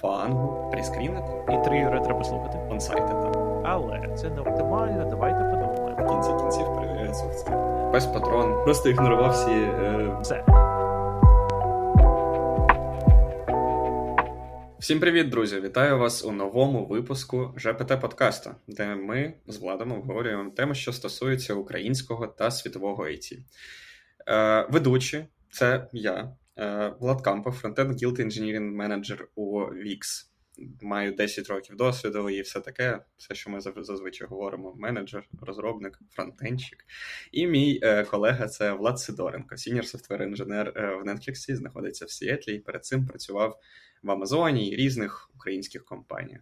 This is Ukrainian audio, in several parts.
фангу, прескрінити. І три юри треба слухати. Онсайти там. Але це не оптимально, давайте подумаємо. В кінці кінців перевіряє софт. Пес патрон просто ігнорував всі. Е... Все. Всім привіт, друзі! Вітаю вас у новому випуску ЖПТ подкасту, де ми з Владом обговорюємо теми, що стосуються українського та світового IT. Е, Ведучі, це я, Влад Кампо, фронтенд Guild Engineering Manager у VIX. Маю 10 років досвіду і все таке, все, що ми зазвичай говоримо: менеджер, розробник, фронтенщик. І мій е, колега це Влад Сидоренко, senior software engineer в Netflix, знаходиться в Сіетлі і перед цим працював в Амазоні і різних українських компаніях.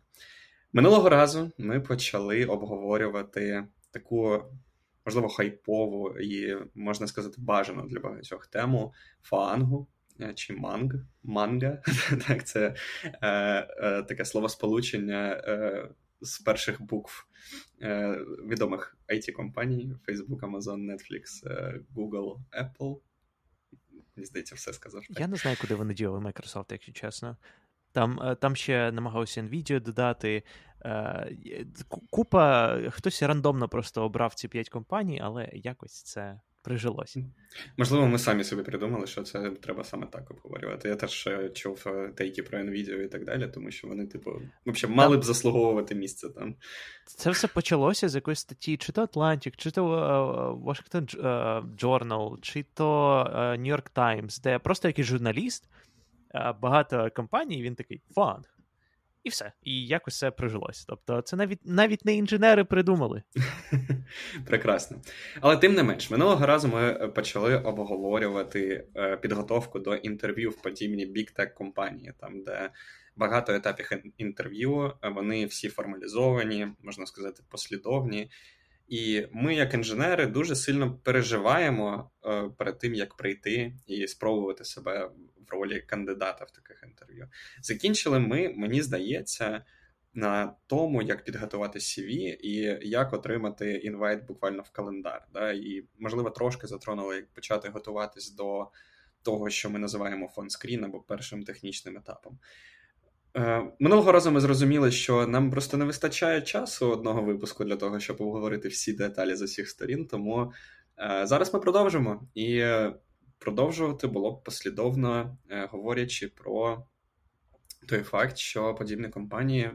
Минулого разу ми почали обговорювати таку, можливо, хайпову і, можна сказати, бажану для багатьох тему фангу чи манг. Манга. Так, Це е, е, таке словосполучення е, з перших букв е, відомих IT компаній: Facebook, Amazon, Netflix, е, Google, Apple. Мені здається, все сказав. Так? Я не знаю, куди вони діли Microsoft, якщо чесно. Там е, там ще намагався NVIDIA додати. Е, купа, хтось рандомно просто обрав ці п'ять компаній, але якось це прижилося. Можливо, ми самі собі придумали, що це треба саме так обговорювати. Я теж е, чув тейки про NVIDIA і так далі, тому що вони, типу, взагалі, мали б заслуговувати місце там. Це все почалося з якоїсь статті, чи то Atlantic, чи то Washington Journal, чи то New York Times, де просто якийсь журналіст багато компаній, він такий фанг. І все. І якось це прижилось. Тобто, це навіть навіть не інженери придумали. Прекрасно. Але тим не менш, минулого разу ми почали обговорювати е, підготовку до інтерв'ю в подібні Tech компанії, там, де багато етапів інтерв'ю, вони всі формалізовані, можна сказати, послідовні. І ми, як інженери, дуже сильно переживаємо е, перед тим, як прийти і спробувати себе в ролі кандидата в таких інтерв'ю. Закінчили ми, мені здається, на тому, як підготувати CV і як отримати інвайт буквально в календар. Да? І, можливо, трошки затронули, як почати готуватись до того, що ми називаємо фон-скрін або першим технічним етапом. Е, минулого разу ми зрозуміли, що нам просто не вистачає часу одного випуску для того, щоб обговорити всі деталі з усіх сторін. Тому е, зараз ми продовжимо. І продовжувати було б послідовно е, говорячи про той факт, що подібні компанії,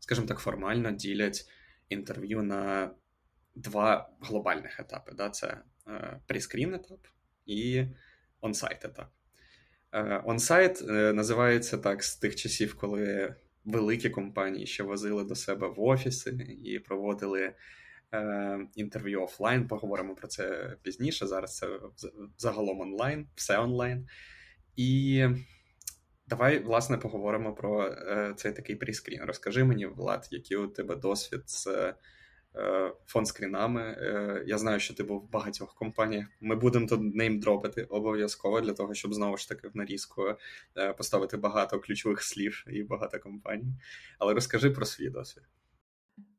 скажімо так, формально ділять інтерв'ю на два глобальних етапи. Да? Це прескрін етап і онсайт етап. Онсайт е, називається так з тих часів, коли великі компанії ще возили до себе в офіси і проводили е, інтерв'ю офлайн. Поговоримо про це пізніше. Зараз це загалом онлайн, все онлайн. І давай, власне, поговоримо про е, цей такий пріскрін. Розкажи мені, Влад, який у тебе досвід з Е, фон-скрінами. Е, я знаю, що ти був в багатьох компаніях. Ми будемо тут неймдропити обов'язково для того, щоб знову ж таки в нарізку е, поставити багато ключових слів і багато компаній. Але розкажи про свій досвід.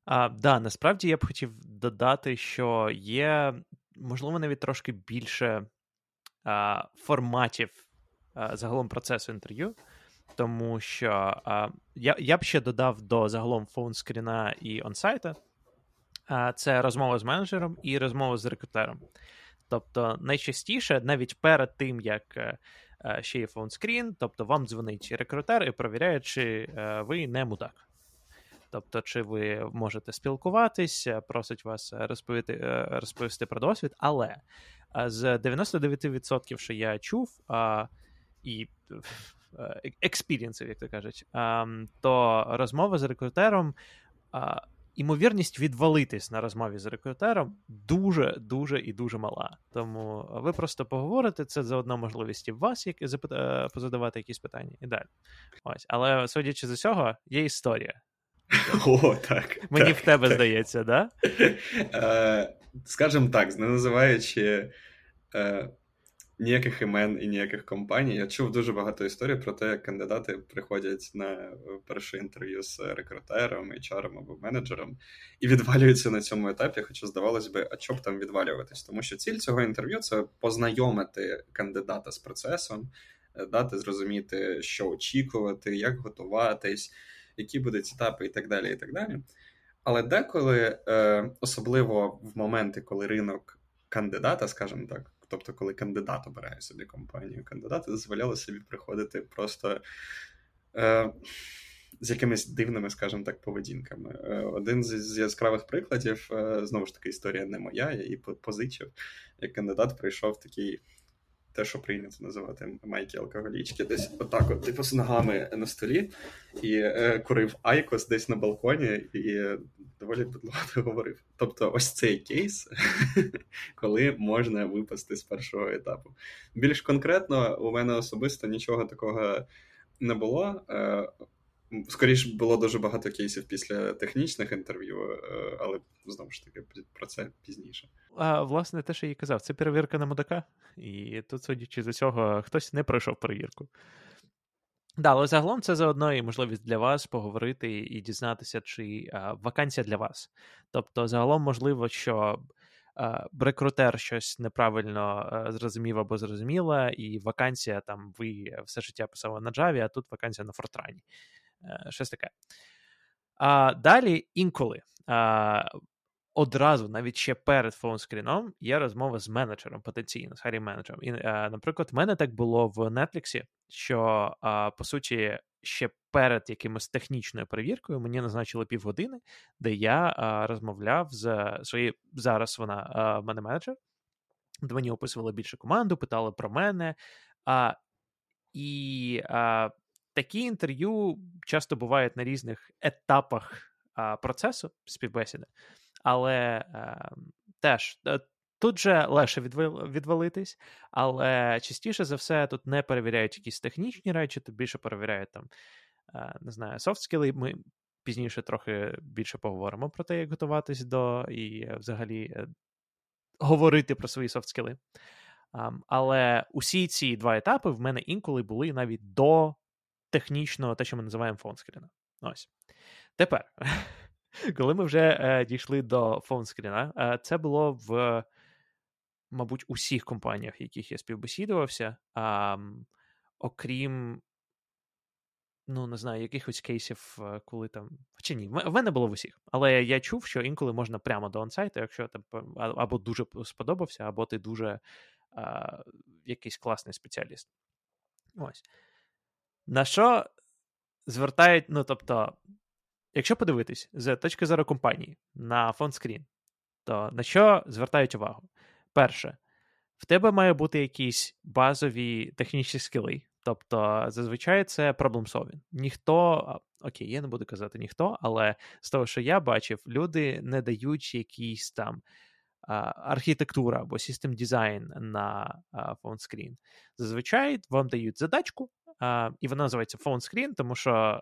А, Да, насправді я б хотів додати, що є, можливо, навіть трошки більше а, форматів а, загалом процесу інтерв'ю. Тому що а, я я б ще додав до загалом фоунскріна і онсайта, це розмова з менеджером і розмова з рекрутером. Тобто, найчастіше, навіть перед тим, як е, е, ще є фонскрін, тобто вам дзвонить рекрутер і перевіряє, чи е, ви не мудак. Тобто, чи ви можете спілкуватись, просить вас розповісти розповісти про досвід, але з 99%, що я чув, і experience ів, як то кажуть, то розмова з рекрутером імовірність відвалитись на розмові з рекрутером дуже, дуже і дуже мала. Тому ви просто поговорите, це заодно можливість і вас як, позадавати якісь питання і далі. Ось. Але судячи з усього, є історія. О, так. Мені так, в тебе так. здається, да? Е, Скажімо так, не називаючи е, ніяких імен і ніяких компаній. Я чув дуже багато історій про те, як кандидати приходять на перше інтерв'ю з рекрутером, HR або менеджером і відвалюються на цьому етапі. Хоча здавалось би, а що б там відвалюватись? Тому що ціль цього інтерв'ю це познайомити кандидата з процесом. дати зрозуміти, що очікувати, як готуватись, які будуть етапи, і так далі. і так далі. Але деколи, е, особливо в моменти, коли ринок кандидата, скажімо так, тобто, коли кандидат обирає собі компанію, кандидати дозволяли собі приходити просто е, з якимись дивними, скажімо так, поведінками. Е, один з, яскравих прикладів, знову ж таки, історія не моя, я її позичив. Як кандидат прийшов такий те, що прийнято називати майки алкоголічки, десь отак, от, типу, з ногами на столі, і е, курив Айкос десь на балконі, і доволі підлогато говорив. Тобто, ось цей кейс, коли можна випасти з першого етапу. Більш конкретно, у мене особисто нічого такого не було. Е, Скоріше було дуже багато кейсів після технічних інтерв'ю, е, але знову ж таки про це пізніше. А власне, те, що я казав, це перевірка на мудака, і тут, судячи з цього, хтось не пройшов перевірку. Да, але загалом це заодно і можливість для вас поговорити і дізнатися, чи а, вакансія для вас. Тобто, загалом, можливо, що а, рекрутер щось неправильно а, зрозумів або зрозуміла, і вакансія там ви все життя писали на Java, а тут вакансія на Фортрані. Е, щось таке. А Далі інколи. А, Одразу, навіть ще перед фоунскріном, є розмова з менеджером, потенційно, з харі менеджером. І, а, Наприклад, в мене так було в Netflix, що, а, по суті, ще перед якимось технічною перевіркою мені назначили півгодини, де я а, розмовляв з своєю зараз вона в мене менеджер, де мені описували більше команду, питали про мене. А, І такі інтерв'ю часто бувають на різних етапах процесу співбесіди, але ем, теж е, тут же легше відвалитись, але частіше за все тут не перевіряють якісь технічні речі, тут більше перевіряють там, е, не знаю, софт-скіли. Ми пізніше трохи більше поговоримо про те, як готуватись до і е, взагалі говорити про свої софт-скіли. Um, але усі ці два етапи в мене інколи були навіть до технічно те, що ми називаємо фонскріна. Ось. Тепер, коли ми вже е, дійшли до фонскріна, е, це було в, мабуть, усіх компаніях, в яких я співбесідувався, е, окрім. Ну, не знаю, якихось кейсів, е, коли там. Чи ні, в мене було в усіх. Але я чув, що інколи можна прямо до онсайту, якщо ти або дуже сподобався, або ти дуже а, якийсь класний спеціаліст. Ось. На що звертають, ну тобто, якщо подивитись з точки зору компанії на фонд-скрін, то на що звертають увагу? Перше, в тебе має бути якісь базові технічні скіли. Тобто, зазвичай це problem solving. Ніхто, окей, я не буду казати ніхто, але з того, що я бачив, люди не дають якісь там архітектура або систем дизайн на фонскрін. Зазвичай вам дають задачку, І вона називається screen, тому що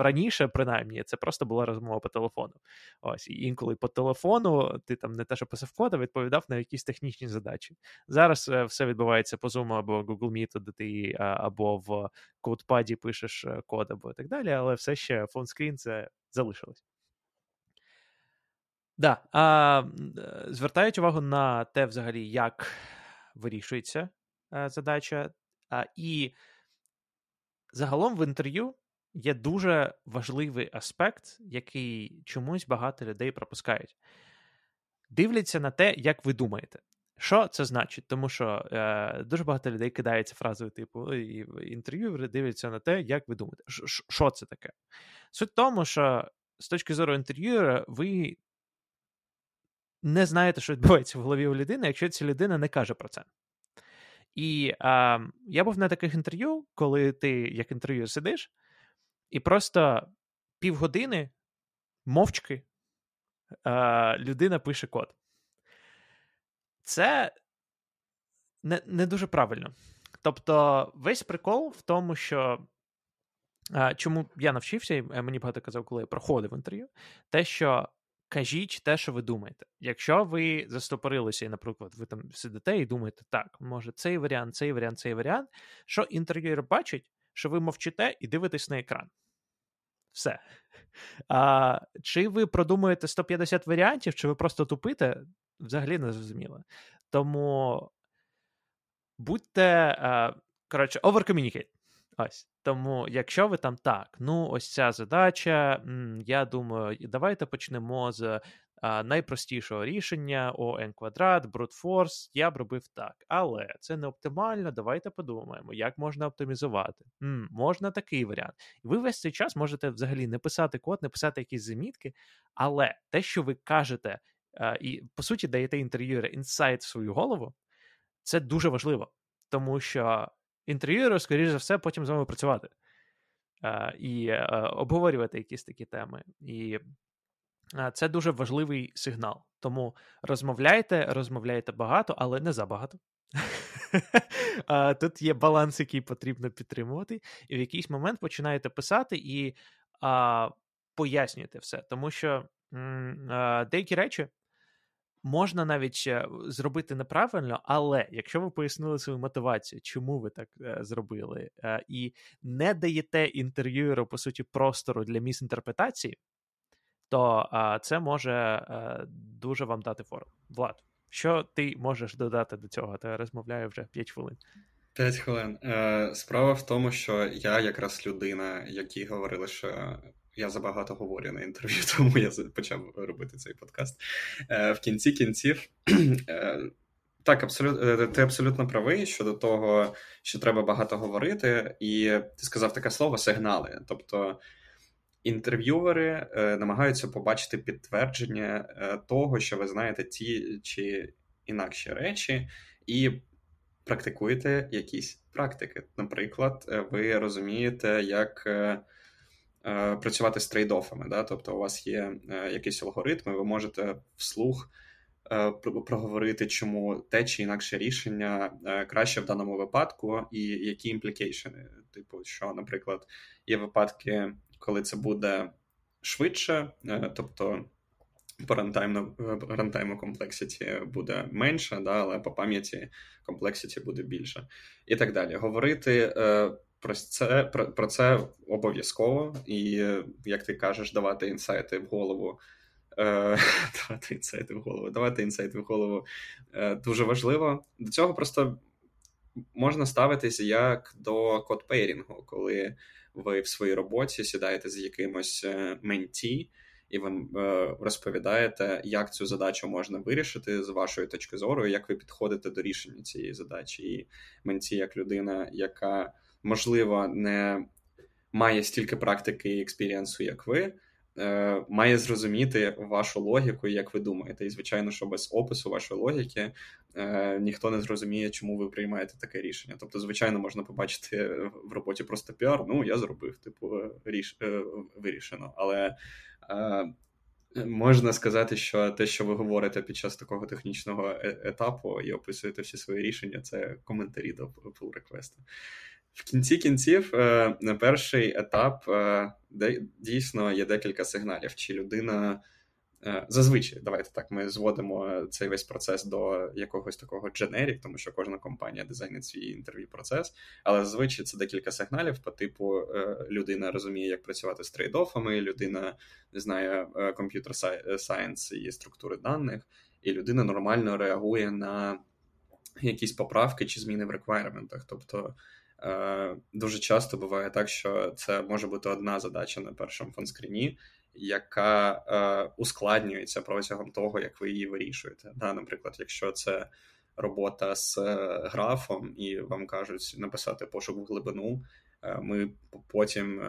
раніше, принаймні, це просто була розмова по телефону. Ось, і інколи по телефону ти там не те, що писав код, а відповідав на якісь технічні задачі. Зараз е, все відбувається по Zoom або Google Meet, де ти або в CodePad пишеш е, код, або так далі, але все ще screen це залишилось. Да, а, е, звертають увагу на те, взагалі, як вирішується а, задача, а, і Загалом в інтерв'ю є дуже важливий аспект, який чомусь багато людей пропускають. Дивляться на те, як ви думаєте. Що це значить? Тому що е, дуже багато людей кидається фразою, типу, і інтерв'ю дивляться на те, як ви думаєте. Що це таке? Суть в тому, що з точки зору інтерв'юера, ви не знаєте, що відбувається в голові у людини, якщо ця людина не каже про це. І а, я був на таких інтерв'ю, коли ти як інтерв'ю сидиш, і просто півгодини мовчки а, людина пише код. Це не, не дуже правильно. Тобто, весь прикол в тому, що. Чому я навчився, і мені багато казав, коли я проходив інтерв'ю, те, що кажіть те, що ви думаєте. Якщо ви застопорилися, і, наприклад, ви там сидите і думаєте, так, може, цей варіант, цей варіант, цей варіант, що інтерв'юер бачить, що ви мовчите і дивитесь на екран. Все. А, Чи ви продумуєте 150 варіантів, чи ви просто тупите, взагалі не зрозуміло. Тому будьте. А, коротше, overcommunicate. Ось. Тому, якщо ви там так, ну, ось ця задача, я думаю, давайте почнемо з найпростішого рішення ОН квадрат, force, я б робив так. Але це не оптимально. Давайте подумаємо, як можна оптимізувати. М, Можна такий варіант. І ви весь цей час можете взагалі не писати код, не писати якісь замітки, але те, що ви кажете, і по суті даєте інтерв'юера інсайт в свою голову, це дуже важливо, тому що інтерв'юеру, скоріш за все, потім з вами працювати. І uh, обговорювати якісь такі теми. І це дуже важливий сигнал. Тому розмовляйте, розмовляйте багато, але не забагато. Тут є баланс, який потрібно підтримувати, і в якийсь момент починаєте писати і а, пояснюєте все. Тому що м, а, деякі речі можна навіть е, зробити неправильно, але якщо ви пояснили свою мотивацію, чому ви так е, зробили, е, і не даєте інтерв'юеру, по суті, простору для місінтерпретації, то а, це може а, дуже вам дати фору. Влад, що ти можеш додати до цього? Ти розмовляю вже 5 хвилин. 5 хвилин. Е, Справа в тому, що я якраз людина, які говорили, що я забагато говорю на інтерв'ю, тому я почав робити цей подкаст. Е, В кінці кінців. Е, так, абсолютно е, ти абсолютно правий щодо того, що треба багато говорити, і ти сказав таке слово сигнали. Тобто інтерв'юери е, намагаються побачити підтвердження е, того, що ви знаєте ті чи інакші речі, і практикуєте якісь практики. Наприклад, е, ви розумієте, як працювати з трейдофами. Да? Тобто, у вас є е, якийсь алгоритм, ви можете вслух. Проговорити, чому те чи інакше рішення краще в даному випадку, і які імплікейшени. Типу, що, наприклад, є випадки, коли це буде швидше, е, тобто по рантайму complexity буде менше, да, але по пам'яті complexity буде більше. І так далі. Говорити е, про це про, про це обов'язково, і, як ти кажеш, давати інсайти в голову. Е, давати інсайти в голову, давати інсайти в голову дуже важливо. До цього просто можна ставитися як до code pairing у, коли ви в своїй роботі сідаєте з якимось е, mentee, і ви е, розповідаєте, як цю задачу можна вирішити з вашої точки зору, як ви підходите до рішення цієї задачі. І mentee, як людина, яка можливо не має стільки практики і experience у, як ви. Е, має зрозуміти вашу логіку, як ви думаєте. І, звичайно, що без опису вашої логіки е, ніхто не зрозуміє, чому ви приймаєте таке рішення. Тобто, звичайно, можна побачити в роботі просто піар, ну я зробив, типу, ріш... Е, вирішено. Але можна сказати, що те, що ви говорите під час такого технічного етапу і описуєте всі свої рішення, це коментарі до pull request у в кінці кінців, е, на перший етап, е, дійсно є декілька сигналів, чи людина. Е, зазвичай, давайте так, ми зводимо цей весь процес до якогось такого generic, тому що кожна компанія дизайнить свій інтерв'ю процес. Але зазвичай це декілька сигналів по типу людина розуміє, як працювати з trade-off ами, людина знає computer science і структури даних, і людина нормально реагує на якісь поправки чи зміни в реквайрментах. Тобто дуже часто буває так, що це може бути одна задача на першому фонскріні, яка е, ускладнюється протягом того, як ви її вирішуєте. Да, Наприклад, якщо це робота з е, графом, і вам кажуть написати пошук в глибину, ми потім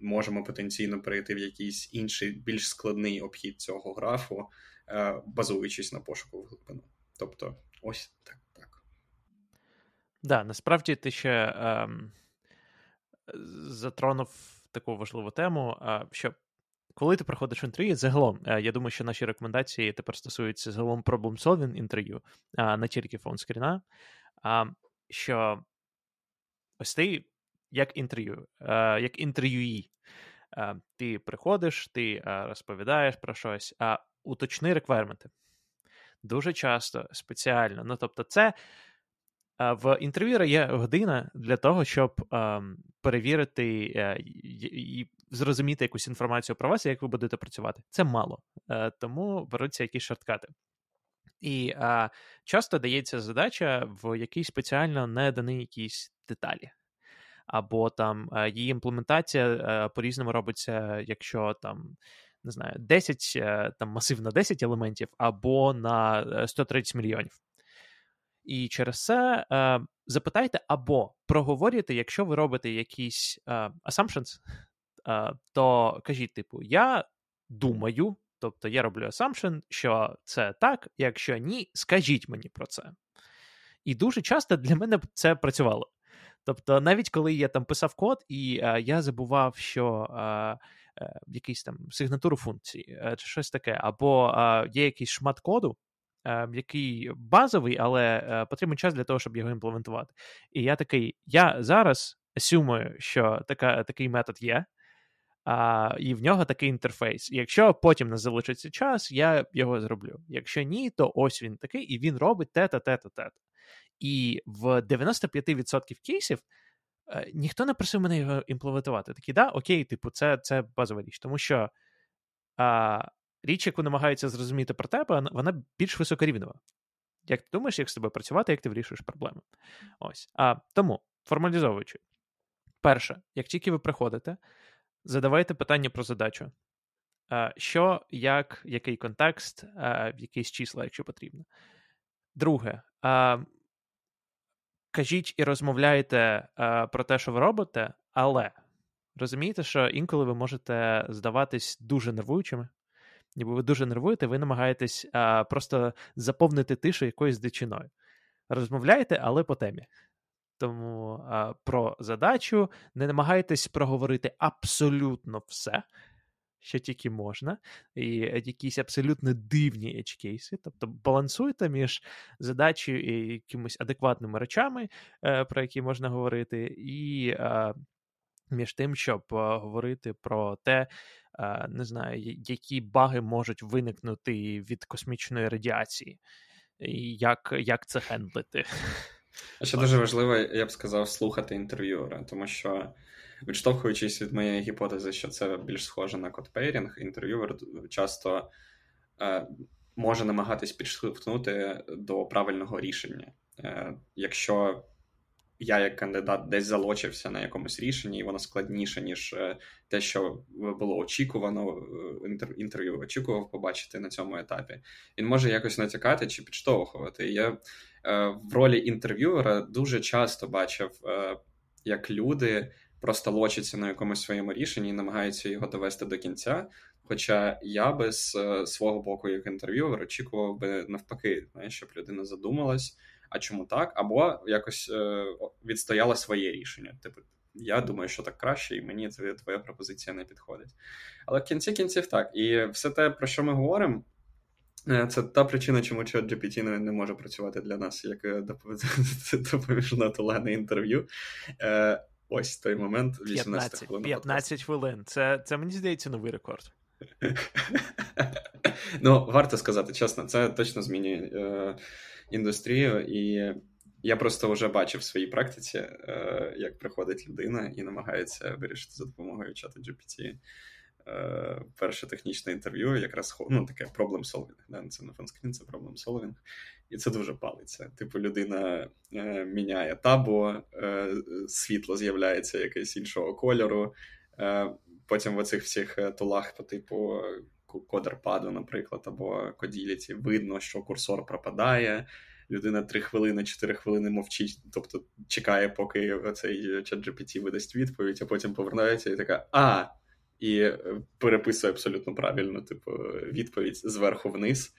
можемо потенційно перейти в якийсь інший, більш складний обхід цього графу, базуючись на пошуку в глибину. Тобто, ось так. Да, насправді ти ще ем, затронув таку важливу тему, е, що коли ти проходиш інтерв'ю, загалом, е, я думаю, що наші рекомендації тепер стосуються загалом problem-solving інтерв'ю, а не тільки фонскріна, е, що ось ти як інтерв'ю, е, як інтерв'юї, е, ти приходиш, ти е, розповідаєш про щось, а уточни реквайрменти. Дуже часто спеціально. Ну, тобто, це в інтерв'юера є година для того, щоб ем, перевірити е, і зрозуміти якусь інформацію про вас, як ви будете працювати. Це мало, е, тому беруться якісь шорткати. І часто дається задача, в якій спеціально не дані якісь деталі. Або там її імплементація по-різному робиться, якщо там. Не знаю, 10 там масив на 10 елементів або на 130 мільйонів. І через це е, запитайте або проговорюйте, якщо ви робите якісь е, assumptions, е, то кажіть, типу, я думаю, тобто я роблю assumption, що це так, якщо ні, скажіть мені про це. І дуже часто для мене це працювало. Тобто, навіть коли я там писав код, і е, я забував, що е, е, там сигнатуру функції е, чи щось таке, або е, є якийсь шмат коду, який базовий, але е, потрібен час для того, щоб його імплементувати. І я такий: я зараз асюмую, що така, такий метод є. А, І в нього такий інтерфейс. І якщо потім не залишиться час, я його зроблю. Якщо ні, то ось він такий, і він робить те-та, те-та, те І в 95% кейсів е, ніхто не просив мене його імплементувати. Такі, да, окей, типу, це це базова річ. Тому що а, річ, яку намагаються зрозуміти про тебе, вона більш високорівнева. Як ти думаєш, як з тобою працювати, як ти вирішуєш проблеми? Ось. А тому, формалізовуючи, перше, як тільки ви приходите, задавайте питання про задачу. Що, як, який контекст, якісь числа, якщо потрібно. Друге, кажіть і розмовляйте про те, що ви робите, але розумієте, що інколи ви можете здаватись дуже нервуючими, ніби ви дуже нервуєте, ви намагаєтесь а, просто заповнити тишу якоюсь дичиною. Розмовляєте, але по темі. Тому а, про задачу не намагайтесь проговорити абсолютно все, що тільки можна, і якісь абсолютно дивні edge-кейси. Тобто балансуйте між задачею і якимись адекватними речами, е, про які можна говорити, і е, між тим, щоб е, говорити про те, не знаю, які баги можуть виникнути від космічної радіації, і як як це хендлити. Ще дуже важливо, я б сказав, слухати інтерв'юера, тому що, відштовхуючись від моєї гіпотези, що це більш схоже на code pairing, інтерв'юер часто е, може намагатись підштовхнути до правильного рішення. Е, Якщо я, як кандидат, десь залочився на якомусь рішенні, і воно складніше, ніж е, те, що було очікувано. Е, інтерв'юер очікував побачити на цьому етапі. Він може якось натякати чи підштовхувати. Я е, в ролі інтерв'юера дуже часто бачив, як люди просто лочаться на якомусь своєму рішенні і намагаються його довести до кінця. Хоча я би з свого боку, як інтерв'юер, очікував би навпаки, щоб людина задумалась а чому так? Або якось е, відстояла своє рішення. Типу, я думаю, що так краще, і мені твоя пропозиція не підходить. Але в кінці кінців так. І все те, про що ми говоримо, е, це та причина, чому ChatGPT не, не може працювати для нас як е, допоміжна тулена інтерв'ю. Е, Ось той момент 18 15, хвилин. 15 хвилин. Це, це мені здається новий рекорд. Ну, варто сказати, чесно, це точно змінює е, індустрію, і я просто вже бачив в своїй практиці, як приходить людина і намагається вирішити за допомогою чату GPT е, перше технічне інтерв'ю, якраз ну, таке проблем solving. Да? Це не фонскрін, це проблем solving. І це дуже палиться. Типу, людина е, міняє табу, е, світло з'являється якесь іншого кольору. Е, потім в оцих всіх тулах по типу кодерпаду, наприклад, або коділіті, видно, що курсор пропадає. Людина 3 хвилини, 4 хвилини мовчить, тобто чекає, поки цей чат видасть відповідь, а потім повернається і така а. І е, переписує абсолютно правильно, типу, відповідь зверху вниз.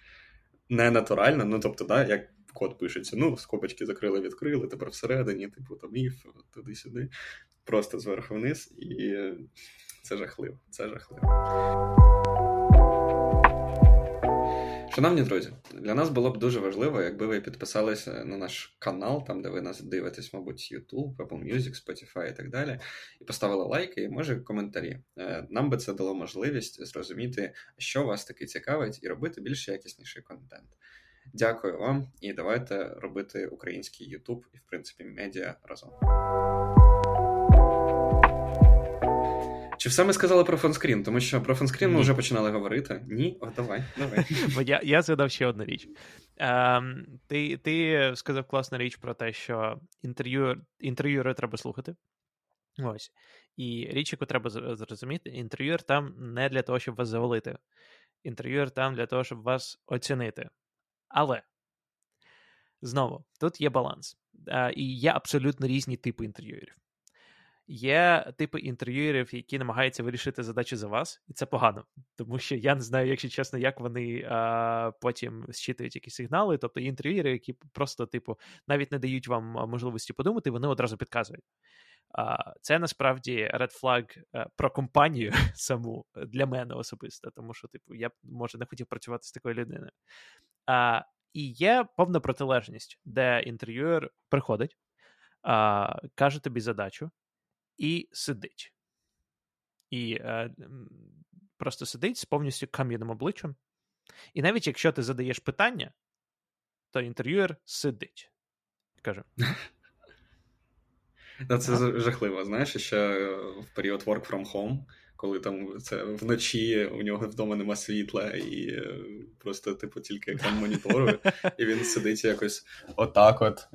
Не натурально, ну тобто, да, як код пишеться, ну, скобочки закрили, відкрили, тепер всередині, типу, там іф, туди-сюди, просто зверху вниз, і це жахливо. Це жахливо. Шановні друзі, для нас було б дуже важливо, якби ви підписалися на наш канал, там де ви нас дивитесь, мабуть, YouTube, Apple Music, Spotify і так далі, і поставили лайки, і може коментарі. Е, нам би це дало можливість зрозуміти, що вас таки цікавить, і робити більш якісніший контент. Дякую вам і давайте робити український YouTube і, в принципі, медіа разом. Чи все ми сказали про фонскрін? Тому що про фонскрін ми вже починали говорити. Ні? О, давай. давай. Я я згадав ще одну річ. Ем, Ти ти сказав класну річ про те, що інтерв'ю, інтерв'юери треба слухати. Ось. І річ, яку треба зрозуміти, інтерв'юер там не для того, щоб вас завалити. Інтерв'юер там для того, щоб вас оцінити. Але знову тут є баланс. І є абсолютно різні типи інтерв'юерів. Є типи інтерв'юерів, які намагаються вирішити задачу за вас, і це погано, тому що я не знаю, якщо чесно, як вони а, потім зчитують якісь сигнали. Тобто є інтерв'юери, які просто, типу, навіть не дають вам можливості подумати, вони одразу підказують. А, Це насправді red flag е, про компанію саму для мене особисто, тому що, типу, я може не хотів працювати з такою людиною. А, І є повна протилежність, де інтерв'юер приходить, а, каже тобі задачу і сидить. І е, просто сидить з повністю кам'яним обличчям. І навіть якщо ти задаєш питання, то інтерв'юер сидить. Каже. Це жахливо, знаєш, ще в період work from home коли там це вночі у нього вдома нема світла, і е, просто, типу, тільки екран монітору, і він сидить якось отак от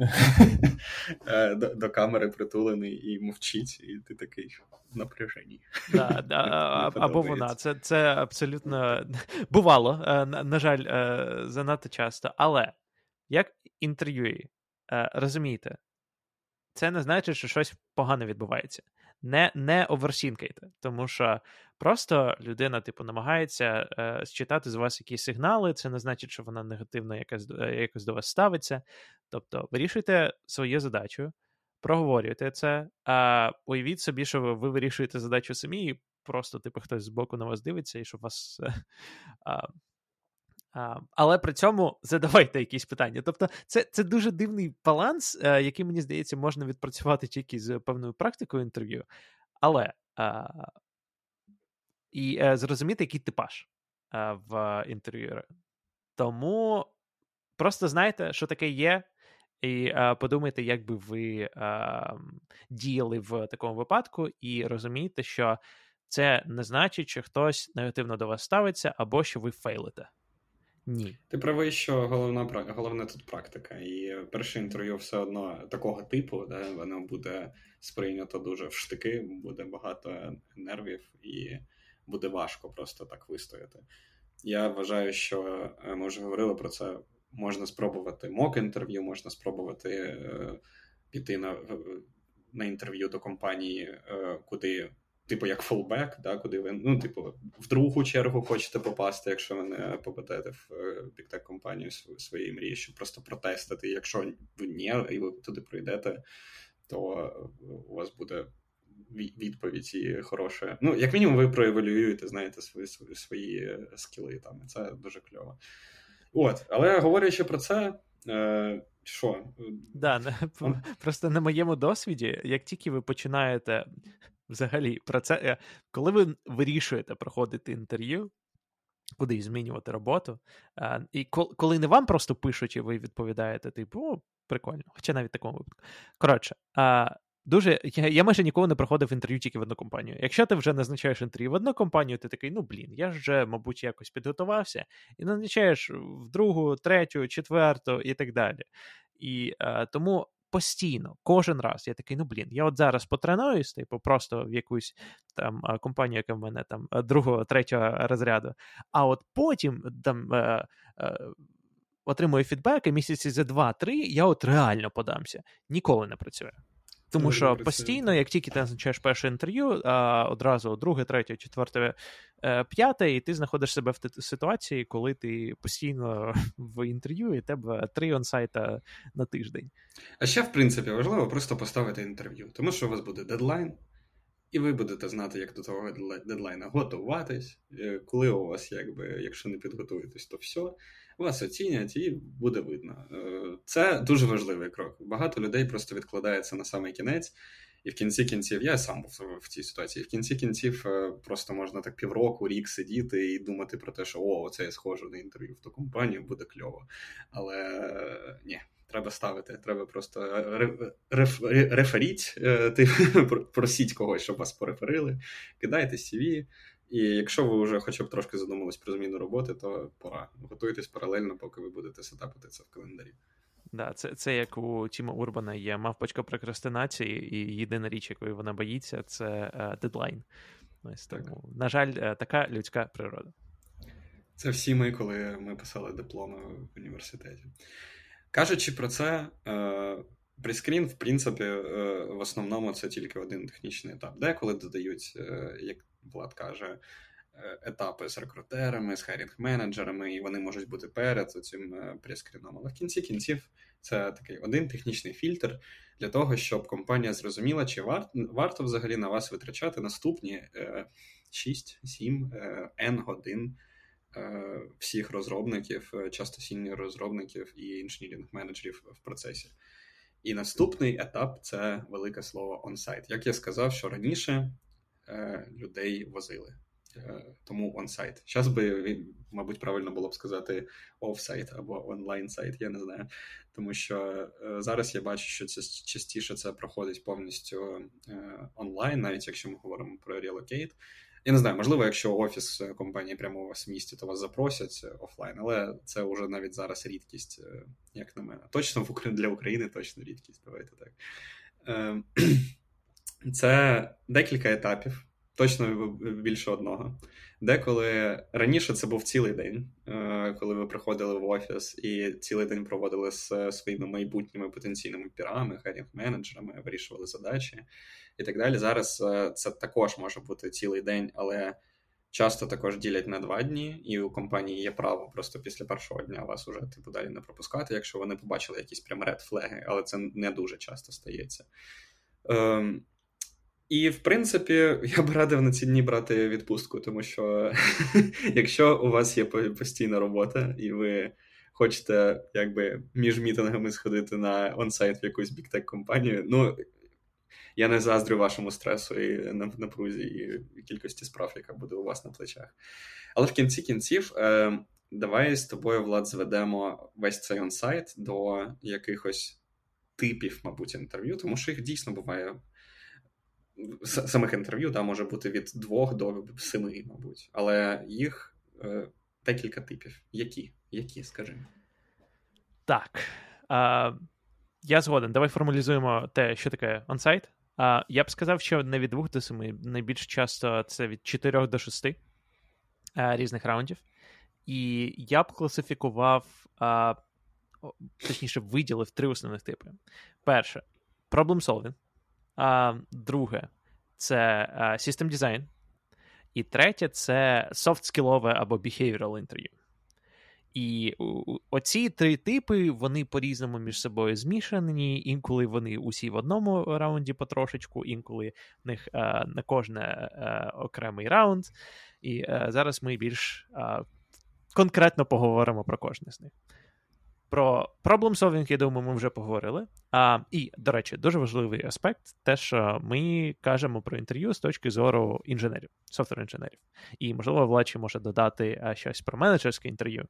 е, до, до камери притулений і мовчить, і ти такий в напряженні. Да, да, Або вона. Це це абсолютно бувало, е, на, на жаль, занадто часто. Але як інтерв'юї, розумієте, це не значить, що щось погано відбувається не не оверсінкайте, тому що просто людина, типу, намагається е, считати з вас якісь сигнали. Це не значить, що вона негативно якось, е, якось до вас ставиться. Тобто, вирішуйте свою задачу, проговорюйте це, а уявіть собі, що ви, ви вирішуєте задачу самі, і просто, типу, хтось з боку на вас дивиться, і щоб вас. А, Але при цьому задавайте якісь питання. Тобто, це це дуже дивний баланс, е, який, мені здається, можна відпрацювати тільки з певною практикою інтерв'ю, але і е, зрозуміти, який типаж в інтерв'юера. Тому просто знайте, що таке є, і подумайте, як би ви діяли в такому випадку, і розумієте, що це не значить, що хтось негативно до вас ставиться, або що ви фейлите. Ні. Ти правий, що головна головне тут практика. І перше інтерв'ю все одно такого типу, де воно буде сприйнято дуже в штики, буде багато нервів і буде важко просто так вистояти. Я вважаю, що е, ми вже говорили про це. Можна спробувати мок інтерв'ю, можна спробувати е, піти на на інтерв'ю до компанії, е, куди типу, як фолбек, да, куди ви ну, типу, в другу чергу хочете попасти, якщо ви не попадете в біктек компанію своєї мрії, щоб просто протестити. Якщо ви ні, і ви туди прийдете, то у вас буде відповідь і хороша. Ну, як мінімум, ви проевалюєте, знаєте, свої свої, свої скіли там, і це дуже кльово. От, але говорячи про це. Е, що? Да, Просто на моєму досвіді, як тільки ви починаєте взагалі про це, е, коли ви вирішуєте проходити інтерв'ю, куди змінювати роботу, е, і коли не вам просто пишуть, і ви відповідаєте, типу, о, прикольно, хоча навіть в такому випадку. Коротше, дуже я, я майже ніколи не проходив інтерв'ю тільки в одну компанію. Якщо ти вже назначаєш інтерв'ю в одну компанію, ти такий, ну блін, я ж вже, мабуть, якось підготувався, і назначаєш в другу, третю, четверту і так далі. І тому постійно, кожен раз. Я такий, ну блін, я от зараз потренуюсь, типу, просто в якусь там компанію, яка в мене там другого, третього розряду. А от потім там. Е, е, Отримую фідбек, і місяці за два-три я от реально подамся. Ніколи не працює. Тому що постійно, як тільки ти назначаєш перше інтерв'ю, а одразу друге, третє, четверте, е, п'яте, і ти знаходиш себе в ситуації, коли ти постійно в інтерв'ю, і тебе три онсайта на тиждень. А ще, в принципі, важливо просто поставити інтерв'ю, тому що у вас буде дедлайн, і ви будете знати, як до того дедлайна готуватись, е, коли у вас, якби, якщо не підготуєтесь, то все вас оцінять і буде видно. Е, це дуже важливий крок. Багато людей просто відкладається на самий кінець, і в кінці кінців я сам був в цій ситуації. В кінці кінців е, просто можна так півроку, рік сидіти і думати про те, що о, оце я схожу на інтерв'ю в ту компанію, буде кльово. Але ні, треба ставити. Треба просто реф, реферіть, ти просіть когось, щоб вас пореферили, кидайте CV. І якщо ви вже хоча б трошки задумались про зміну роботи, то пора. Готуйтесь паралельно, поки ви будете сетапити це в календарі. Да, це це як у Тіма Урбана є мавпочка прокрастинації, і єдина річ, якої вона боїться, це е, дедлайн. Ось так. тому, на жаль, е, така людська природа. Це всі ми, коли ми писали дипломи в університеті. Кажучи про це, е, прескрін, в принципі, в основному це тільки один технічний етап. Деколи додають, як Влад каже, Е, етапи з рекрутерами, з хайрінг-менеджерами, і вони можуть бути перед цим е, прескріном. Але в кінці кінців це такий один технічний фільтр для того, щоб компанія зрозуміла, чи варто, варто взагалі на вас витрачати наступні 6, 7 N годин. Е, всіх розробників, часто senior розробників і engineering менеджерів в процесі. І наступний етап це велике слово on-site. Як я сказав, що раніше людей возили. Е, тому on-site. Зараз би, мабуть, правильно було б сказати off-site або онлайн-site, я не знаю. Тому що е, зараз я бачу, що це частіше це проходить повністю е, онлайн, навіть якщо ми говоримо про Relocate. Я не знаю, можливо, якщо офіс компанії прямо у вас в місті, то вас запросять офлайн, але це вже навіть зараз рідкість, як на мене. Точно для України точно рідкість. Давайте так. Це декілька етапів точно більше одного. Деколи раніше це був цілий день, е, коли ви приходили в офіс і цілий день проводили з своїми майбутніми потенційними пірами, харінг менеджерами, вирішували задачі і так далі. Зараз е, це також може бути цілий день, але часто також ділять на два дні, і у компанії є право просто після першого дня вас уже типу далі не пропускати, якщо вони побачили якісь прям ред флеги, але це не дуже часто стається. Ем, і, в принципі, я б радив на ці дні брати відпустку, тому що якщо у вас є постійна робота, і ви хочете якби між мітингами сходити на онсайт в якусь біктек компанію, ну я не заздрю вашому стресу і напрузі, і кількості справ, яка буде у вас на плечах. Але в кінці кінців, е, давай з тобою, Влад, зведемо весь цей онсайт до якихось типів, мабуть, інтерв'ю, тому що їх дійсно буває самих інтерв'ю да, може бути від двох до семи, мабуть. Але їх е, декілька типів. Які? Які, скажи? Так. А, Я згоден. Давай формалізуємо те, що таке онсайт. А, Я б сказав, що не від двох до семи. Найбільш часто це від чотирьох до шести а, різних раундів. І я б класифікував, а, точніше, виділив три основних типи. Перше problem solving. А, Друге це System Design. І третє це софт-скілове або behavioral інтерв'ю. І оці три типи вони по-різному між собою змішані. Інколи вони усі в одному раунді потрошечку, інколи в них а, на кожне а, окремий раунд. І а, зараз ми більш конкретно поговоримо про кожне з них. Про solving, я думаю, ми вже поговорили. А, І, до речі, дуже важливий аспект, те, що ми кажемо про інтерв'ю з точки зору інженерів, софтвер-інженерів. І, можливо, Влачі може додати щось про менеджерське інтерв'ю,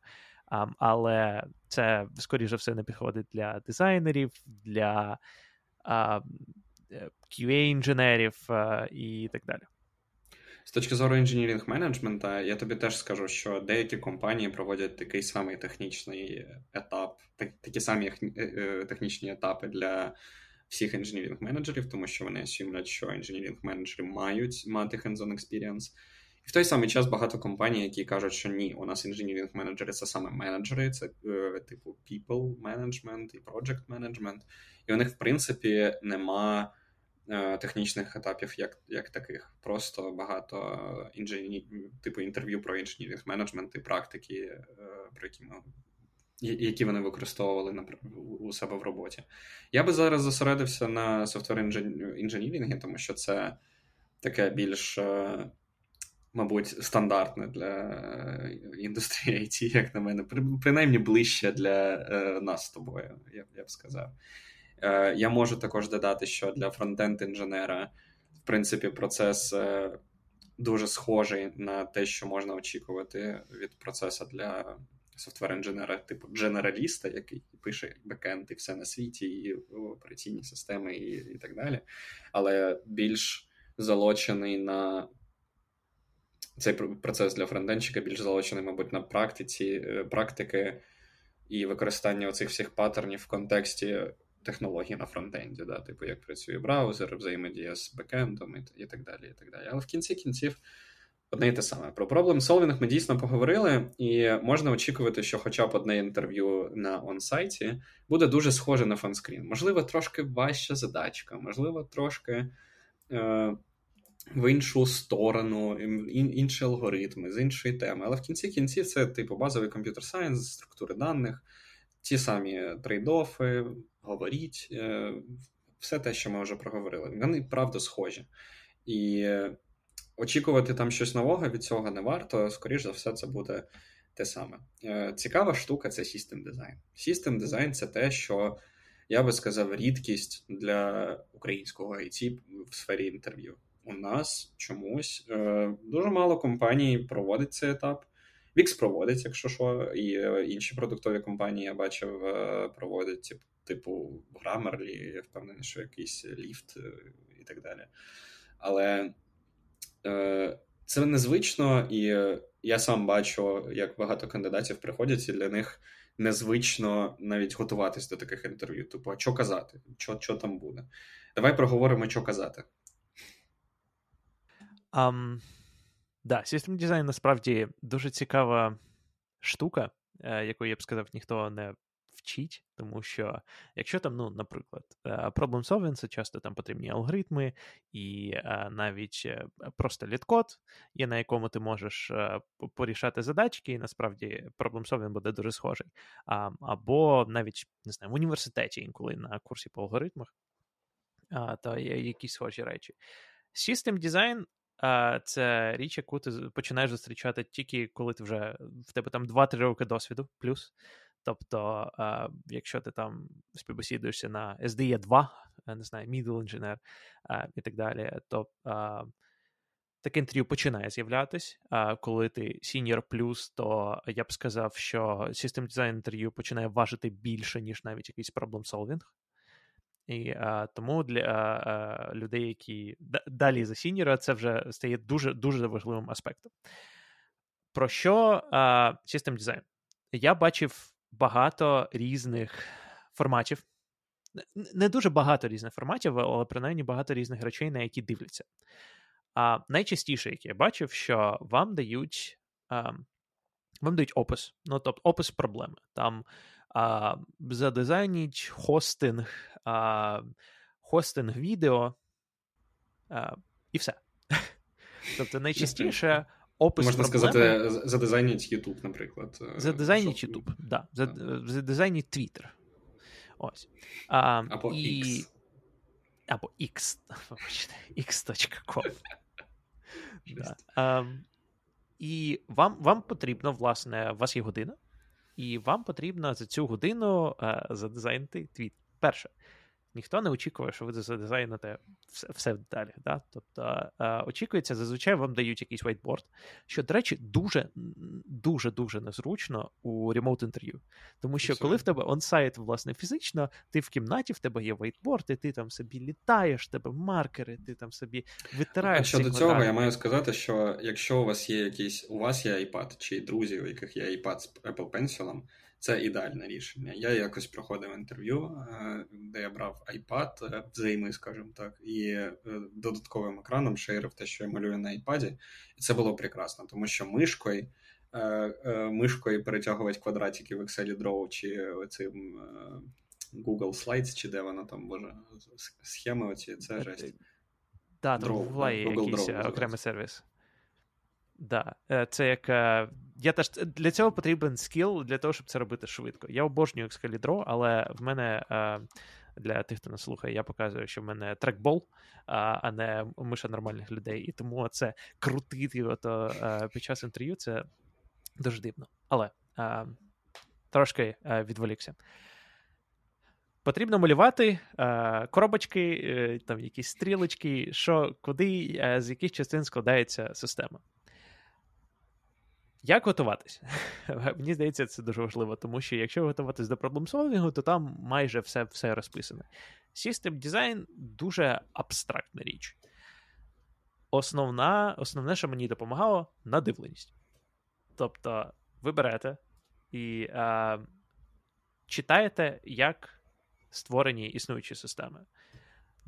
а, але це, скоріше все, не підходить для дизайнерів, для а, QA-інженерів і так далі. З точки зору інженірінг менеджмента, я тобі теж скажу, що деякі компанії проводять такий самий технічний етап, так, такі самі е, е, технічні етапи для всіх інженірінг менеджерів, тому що вони асюмлять, що інженірінг менеджери мають мати hands-on experience. І в той самий час багато компаній, які кажуть, що ні, у нас інженірінг менеджери це саме менеджери, це е, типу people management і project management. І у них, в принципі, нема. Е, технічних етапів, як як таких. Просто багато інжені... типу інтерв'ю про інженірінг менеджмент і практики, е, про які ми. Які вони використовували у себе в роботі. Я би зараз зосередився на софтвер інженірінгі, тому що це таке більш, е, мабуть, стандартне для індустрії IT, як на мене, принаймні ближче для нас з тобою, я б сказав. Е, я можу також додати, що для фронтенд інженера, в принципі, процес е, дуже схожий на те, що можна очікувати від процесу для софтвер-інженера, типу дженераліста, який пише бекенд і все на світі, і операційні системи, і, і так далі. Але більш залочений на цей процес для фронтенщика більш залучений, мабуть, на практиці, е, практики і використання оцих всіх паттернів в контексті технологій на фронтенді, да, типу, як працює браузер, взаємодія з бекендом і, і так далі. і так далі. Але в кінці кінців одне і те саме. Про проблем солвінг ми дійсно поговорили, і можна очікувати, що хоча б одне інтерв'ю на онсайті буде дуже схоже на phone screen. Можливо, трошки важча задачка, можливо, трошки. Е- в іншу сторону, інші алгоритми, з іншої теми. Але в кінці кінців це типу базовий computer science, структури даних, ті самі trade-off и, говоріть, е, все те, що ми вже проговорили. Вони правда схожі. І очікувати там щось нового від цього не варто, скоріш за все, це буде те саме. Е, цікава штука це систем дизайн. Систем дизайн це те, що я би сказав, рідкість для українського IT в сфері інтерв'ю у нас чомусь е, дуже мало компаній проводить цей етап. Wix проводить, якщо що, і інші продуктові компанії я бачив, проводять, типу Grammarly, я впевнений, що якийсь ліфт і так далі. Але це незвично, і я сам бачу, як багато кандидатів приходять, і для них незвично навіть готуватись до таких інтерв'ю. Типу, а що казати? Що, що там буде? Давай проговоримо, що казати. Um, да, System Design насправді дуже цікава штука, е, яку я б сказав, ніхто не вчить, тому що якщо там, ну, наприклад, е, problem solving, це часто там потрібні алгоритми, і е, навіть просто літкод, є на якому ти можеш порішати задачки, і насправді problem solving буде дуже схожий. Або навіть не знаю, в університеті інколи на курсі по алгоритмах, то є якісь схожі речі. System Design це річ, яку ти починаєш зустрічати тільки коли ти вже в тебе там 2-3 роки досвіду плюс. Тобто, якщо ти там співбесідуєшся на SDE 2, не знаю, middle engineer і так далі, то таке інтерв'ю починає з'являтись. Коли ти senior плюс, то я б сказав, що System Design інтерв'ю починає важити більше, ніж навіть якийсь problem solving. І а, тому для а, людей, які далі за сіньора, це вже стає дуже дуже важливим аспектом. Про що а, System Design? Я бачив багато різних форматів. Не дуже багато різних форматів, але принаймні багато різних речей, на які дивляться. А найчастіше, яке я бачив, що вам дають а, вам дають опис, ну тобто опис проблеми. Там а, задизайніть хостинг, а, хостинг відео а, і все. Тобто найчастіше опис Можна проблеми... сказати, задизайніть YouTube, наприклад. Е, задизайніть YouTube, так. Да. Задизайніть Twitter. Ось. А, Або і... X. Або X. X.com. да. а, і вам вам потрібно, власне, у вас є година, і вам потрібно за цю годину е, задизайнити твіт. Перше, ніхто не очікує, що ви задизайните все все в деталі. Да? Тобто е, очікується, зазвичай вам дають якийсь whiteboard, що, до речі, дуже дуже дуже незручно у ремоут інтерв'ю. Тому що, коли в тебе онсайт, власне, фізично, ти в кімнаті, в тебе є whiteboard, і ти там собі літаєш, в тебе маркери, ти там собі витираєш. А щодо цього, я маю сказати, що якщо у вас є якийсь, у вас є iPad, чи друзі, у яких є iPad з Apple Pencil, це ідеальне рішення. Я якось проходив інтерв'ю, е, де я брав iPad е, взаєми, скажімо так, і е, додатковим екраном шейрив те, що я малюю на iPad. І це було прекрасно, тому що мишкою мишкою перетягувати квадратики в Excel Draw чи цим Google Slides, чи де воно там, боже, схеми оці, це жесть. Так, там буває якийсь окремий сервіс. Да, це як. Е, я теж Для цього потрібен скіл для того, щоб це робити швидко. Я обожнюю Excalibur, але в мене е, для тих, хто не слухає, я показую, що в мене трекбол, а не миша нормальних людей. І тому це крутити ото під час інтерв'ю це дуже дивно. Але трошки відволікся. Потрібно малювати е, коробочки, е, там якісь стрілочки, що куди, е, з яких частин складається система. Як готуватись? Мені здається, це дуже важливо, тому що якщо готуватись до проблемсолвінгу, то там майже все все розписане. System дизайн дуже абстрактна річ. Основна, Основне, що мені допомагало, надивленість. Тобто, ви берете і е, читаєте, як створені існуючі системи.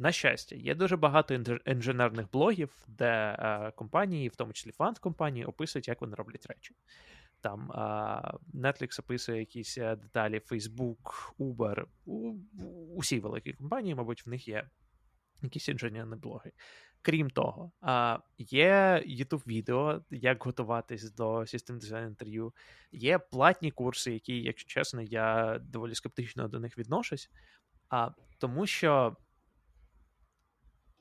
На щастя, є дуже багато інженерних блогів, де е, компанії, в тому числі фанд-компанії, описують, як вони роблять речі. Там е, Netflix описує якісь е, деталі, Facebook, Uber, у, усі великі компанії, мабуть, в них є якісь інженерні блоги. Крім того, е, є youtube відео, як готуватись до System Design інтерв'ю. Є платні курси, які, якщо чесно, я доволі скептично до них відношусь. А, Тому що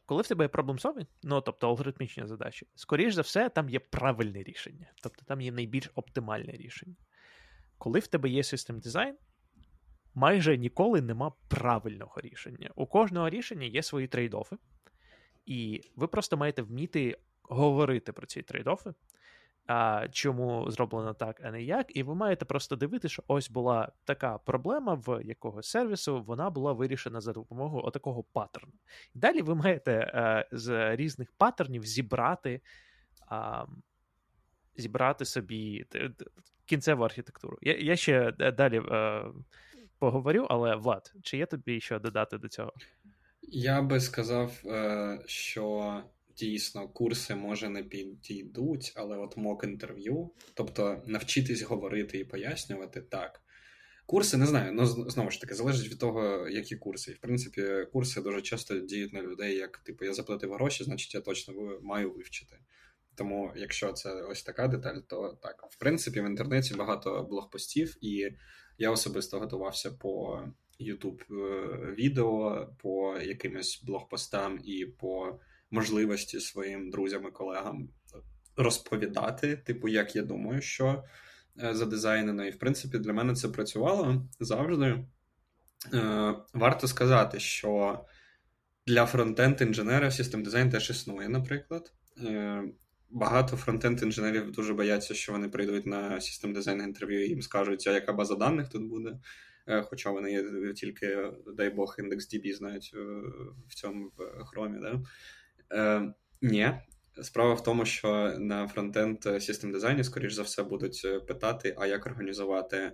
коли в тебе є проблем solving, ну тобто алгоритмічні задачі, скоріш за все, там є правильне рішення, тобто там є найбільш оптимальне рішення. Коли в тебе є систем дизайн, майже ніколи нема правильного рішення. У кожного рішення є свої трейдофи, і ви просто маєте вміти говорити про ці трейд-офи, а, чому зроблено так, а не як. І ви маєте просто дивитися, що ось була така проблема в якогось сервісу, вона була вирішена за допомогою отакого паттерну. Далі ви маєте а, е, з різних паттернів зібрати. А, Зібрати собі кінцеву архітектуру. Я я ще далі е, поговорю, але Влад, чи є тобі що додати до цього? Я би сказав, е, що дійсно курси може не підійдуть, але от мок інтерв'ю, тобто навчитись говорити і пояснювати так. Курси не знаю, ну знову ж таки, залежить від того, які курси. І в принципі, курси дуже часто діють на людей, як типу, я заплатив гроші, значить я точно маю вивчити. Тому, якщо це ось така деталь, то так. В принципі, в інтернеті багато блогпостів, і я особисто готувався по YouTube е, відео, по якимось блогпостам і по можливості своїм друзям і колегам розповідати, типу, як я думаю, що е, задизайнено. І в принципі, для мене це працювало завжди. Е, варто сказати, що для фронтенд інженера систем дизайн теж існує, наприклад. Е, багато фронтенд інженерів дуже бояться, що вони прийдуть на систем дизайн інтерв'ю і їм скажуть, а яка база даних тут буде. Хоча вони тільки, дай Бог, індекс DB знають в цьому в хромі. Да? Е, Ні. Справа в тому, що на фронтенд систем дизайні, скоріш за все, будуть е, питати, а як організувати е,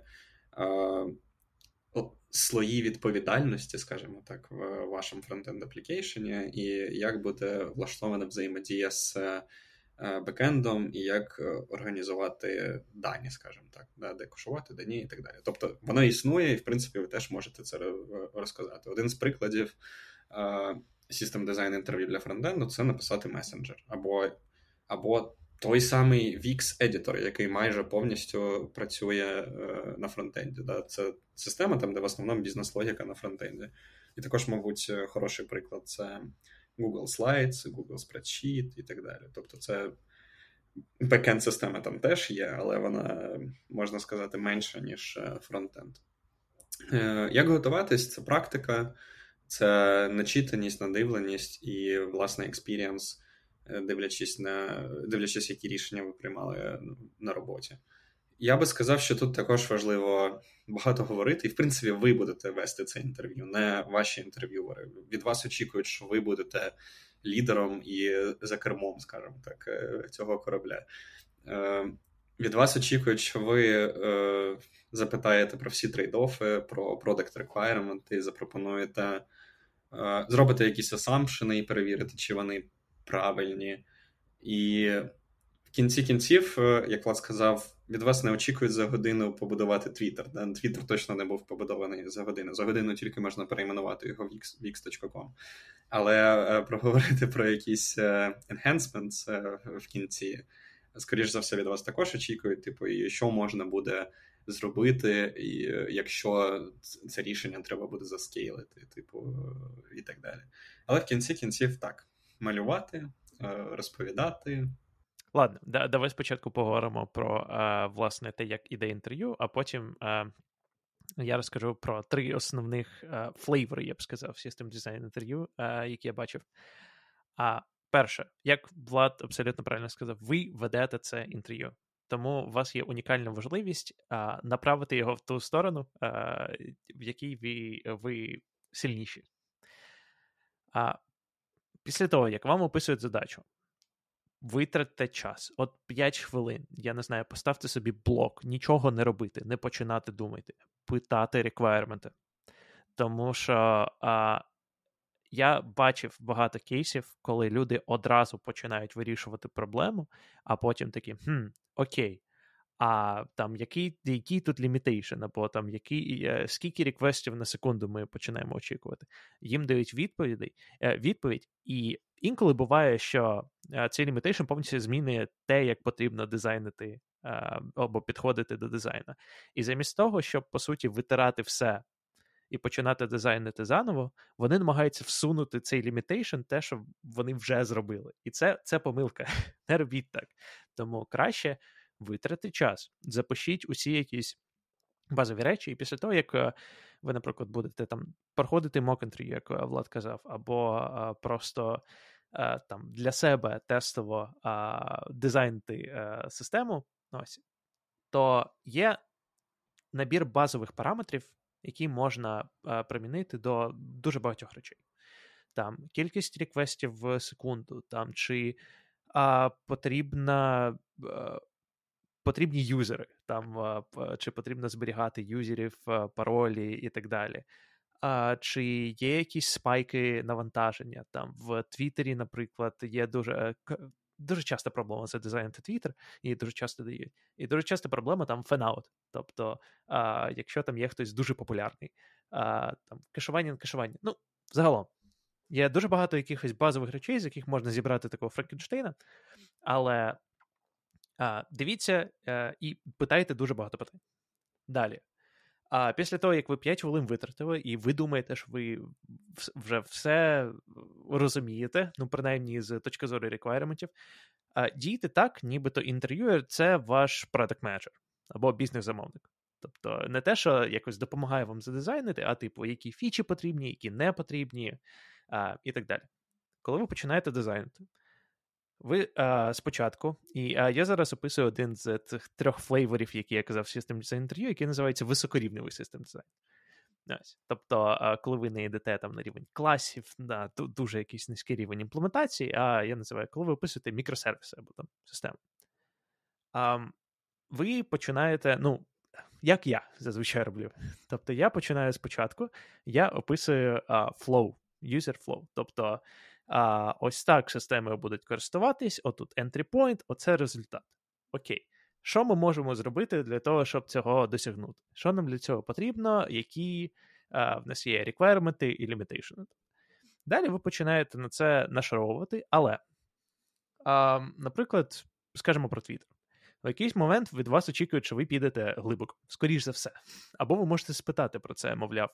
слої відповідальності, скажімо так, в вашому фронтенд аплікейшені, і як буде влаштована взаємодія з е, бекендом, і як організувати дані, скажімо так, де кошувати дані і так далі. Тобто воно існує, і в принципі ви теж можете це розказати. Один з прикладів. System Design інтерв'ю для фронтенду це написати месенджер, або або той самий Wix Editor, який майже повністю працює е, на фронтенді. Да? Це система, там, де в основному бізнес-логіка на фронтенді. І також, мабуть, хороший приклад це Google Slides, Google Spreadsheet і так далі. Тобто, це бекенд система там теж є, але вона, можна сказати, менша, ніж е, фронтенд. Е, як готуватись? Це практика це начитаність, надивленість і власне experience, дивлячись на дивлячись, які рішення ви приймали на роботі. Я би сказав, що тут також важливо багато говорити, і в принципі, ви будете вести це інтерв'ю, не ваші інтерв'юери. Від вас очікують, що ви будете лідером і за кермом, скажімо так, е, цього корабля. Е, від вас очікують, що ви е, запитаєте про всі трейд-оффи, про product requirement і запропонуєте Е, зробити якісь асампшени і перевірити, чи вони правильні. І в кінці кінців, е, як Влад сказав, від вас не очікують за годину побудувати Твіттер. Твіттер точно не був побудований за годину. За годину тільки можна перейменувати його в wix.com. Але е, проговорити про якісь enhancements в кінці, скоріш за все, від вас також очікують, типу, і що можна буде зробити, і якщо це рішення треба буде заскейлити, типу, і так далі. Але в кінці кінців так: малювати, е, розповідати. Ладно, да, давай спочатку поговоримо про е, власне те, як іде інтерв'ю, а потім е, я розкажу про три основних флейвори, я б сказав, System Design інтерв'ю, які я бачив. А перше, як Влад абсолютно правильно сказав, ви ведете це інтерв'ю. Тому у вас є унікальна можливість а, направити його в ту сторону, а, в якій ви ви сильніші. А після того, як вам описують задачу, витратьте час. От 5 хвилин, я не знаю, поставте собі блок, нічого не робити, не починати думати, питати requirement и. Тому що а, я бачив багато кейсів, коли люди одразу починають вирішувати проблему, а потім такі: хм, окей, а там який який тут limitation, або там який, е, скільки request ів на секунду ми починаємо очікувати. Їм дають відповіді, е, відповідь, і інколи буває, що е, цей limitation повністю змінює те, як потрібно дизайнити або підходити до дизайну. І замість того, щоб по суті витирати все і починати дизайнити заново, вони намагаються всунути цей limitation, те, що вони вже зробили. І це це помилка. Не робіть так. Тому краще витрати час, запишіть усі якісь базові речі, і після того, як е, ви, наприклад, будете там проходити mock interview, як е, Влад казав, або а, е, просто там для себе тестово а, дизайнити систему, ось, то є набір базових параметрів, які можна примінити до дуже багатьох речей. Там кількість реквестів в секунду, там чи а, потрібна потрібні юзери, там чи потрібно зберігати юзерів, паролі і так далі. А, Чи є якісь спайки навантаження? Там в Твіттері, наприклад, є дуже дуже часта проблема це дизайнити Твіттер, і дуже часто дають. І дуже часто проблема там фенаут. Тобто, а, якщо там є хтось дуже популярний, а, там кешування кешування. Ну, загалом. Є дуже багато якихось базових речей, з яких можна зібрати такого Франкенштейна, але а, Дивіться е, і питайте дуже багато питань. Далі. А після того, як ви 5 хвилин витратили, і ви думаєте, що ви вже все розумієте, ну, принаймні з точки зору реквайрементів, дійте так, нібито інтерв'юер це ваш продакт менеджер або бізнес-замовник. Тобто не те, що якось допомагає вам задизайнити, а типу, які фічі потрібні, які не потрібні, а, і так далі. Коли ви починаєте дизайнити, ви а, спочатку, і а, я зараз описую один з цих трьох флейворів, які я казав в систем дизайн інтерв'ю, який називається високорівневий систем дизайн. Ось. Тобто, коли ви не йдете там на рівень класів, да, дуже якийсь низький рівень імплементації, а я називаю, коли ви описуєте мікросервіси або там систему. А, ви починаєте, ну, як я зазвичай роблю. Тобто, я починаю спочатку, я описую а, flow, user flow. Тобто. А, Ось так системою будуть користуватись. Отут entry point, оце результат. Окей. Що ми можемо зробити для того, щоб цього досягнути? Що нам для цього потрібно, які а, в нас є реквайрменти і лімітейшни? Далі ви починаєте на це нашаровувати, але, а, наприклад, скажемо про Twitter. В якийсь момент від вас очікують, що ви підете глибоко, скоріш за все. Або ви можете спитати про це, мовляв,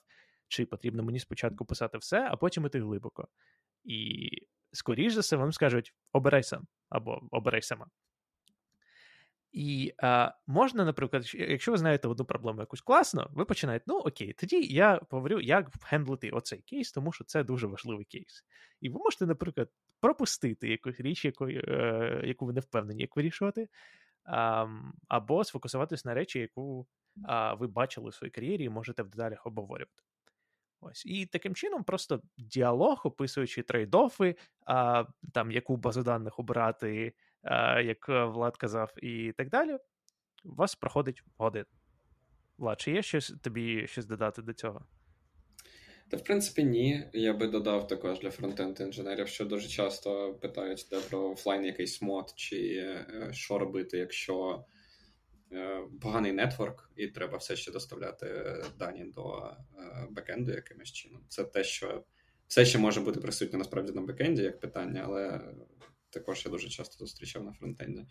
чи потрібно мені спочатку писати все, а потім іти глибоко. І, скоріш за все, вам скажуть: обирай сам або обирай сама. І а, можна, наприклад, якщо ви знаєте одну проблему якусь класно, ви починаєте, ну окей, тоді я поговорю, як хендлити оцей кейс, тому що це дуже важливий кейс. І ви можете, наприклад, пропустити якусь річ, яку, е, яку ви не впевнені, як вирішувати, а, або сфокусуватись на речі, яку а, ви бачили в своїй кар'єрі і можете в деталях обговорювати. Ось і таким чином, просто діалог, описуючи трейдофи, а, там яку базу даних обирати, а, як Влад казав, і так далі. У вас проходить годин. Влад, чи є щось тобі щось додати до цього? Та, в принципі, ні. Я би додав також для фронтенд інженерів, що дуже часто питають де про офлайн якийсь мод, чи е, що робити, якщо Е, поганий нетворк, і треба все ще доставляти дані до е, бекенду якимось чином. Це те, що все ще може бути присутнє насправді на бекенді як питання, але також я дуже часто зустрічав на фронтенді.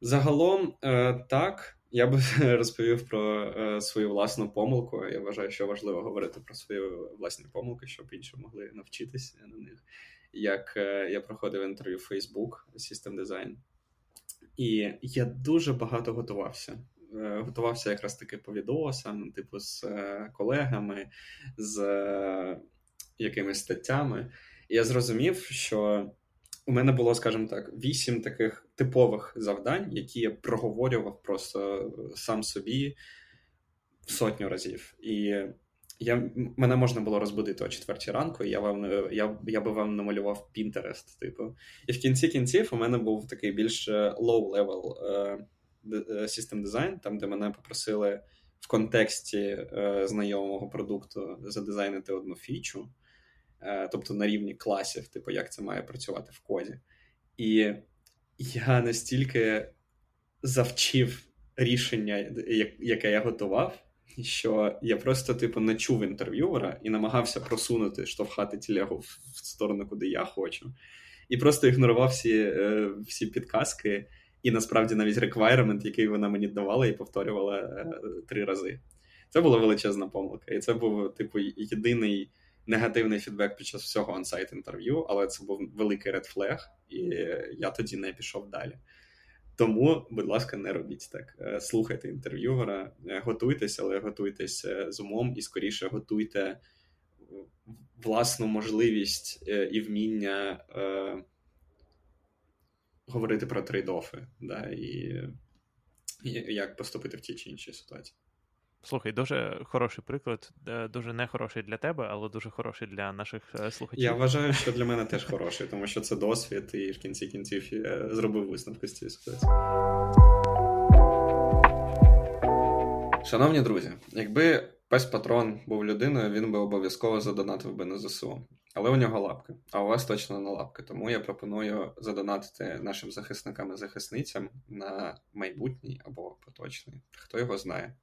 Загалом, е, так, я би розповів про свою власну помилку. Я вважаю, що важливо говорити про свої власні помилки, щоб інші могли навчитися на них. Як я проходив інтерв'ю Facebook System Design, і я дуже багато готувався. Е, готувався якраз таки по відосам, типу, з е, колегами, з е, якимись статтями. І я зрозумів, що у мене було, скажімо так, вісім таких типових завдань, які я проговорював просто сам собі сотню разів. І я, мене можна було розбудити о четвертій ранку, і я вам я, я би вам намалював Pinterest, типу. І в кінці кінців у мене був такий більш low-level system design, там, де мене попросили в контексті е, знайомого продукту задизайнити одну фічу, е, тобто на рівні класів, типу, як це має працювати в коді. І я настільки завчив рішення, яке я готував, що я просто, типу, не чув інтерв'юера і намагався просунути, штовхати тілегу в сторону, куди я хочу. І просто ігнорував всі, е, всі підказки. І насправді навіть requirement, який вона мені давала, і повторювала е, три рази. Це була величезна помилка. І це був, типу, єдиний негативний фідбек під час всього онсайт інтерв'ю, але це був великий flag, і я тоді не пішов далі. Тому, будь ласка, не робіть так. Е, слухайте інтерв'юера, е, готуйтесь, але готуйтесь з умом і скоріше готуйте власну можливість і вміння говорити про трейдофи, да, і, як поступити в тій чи іншій ситуації. Слухай, дуже хороший приклад, е, дуже не хороший для тебе, але дуже хороший для наших е, слухачів. Я вважаю, що для мене теж хороший, тому що це досвід, і в кінці кінців я зробив висновки з цієї ситуації. Шановні друзі, якби пес патрон був людиною, він би обов'язково задонатив би на ЗСУ. Але у нього лапки, а у вас точно не лапки. Тому я пропоную задонатити нашим захисникам і захисницям на майбутній або поточний. Хто його знає?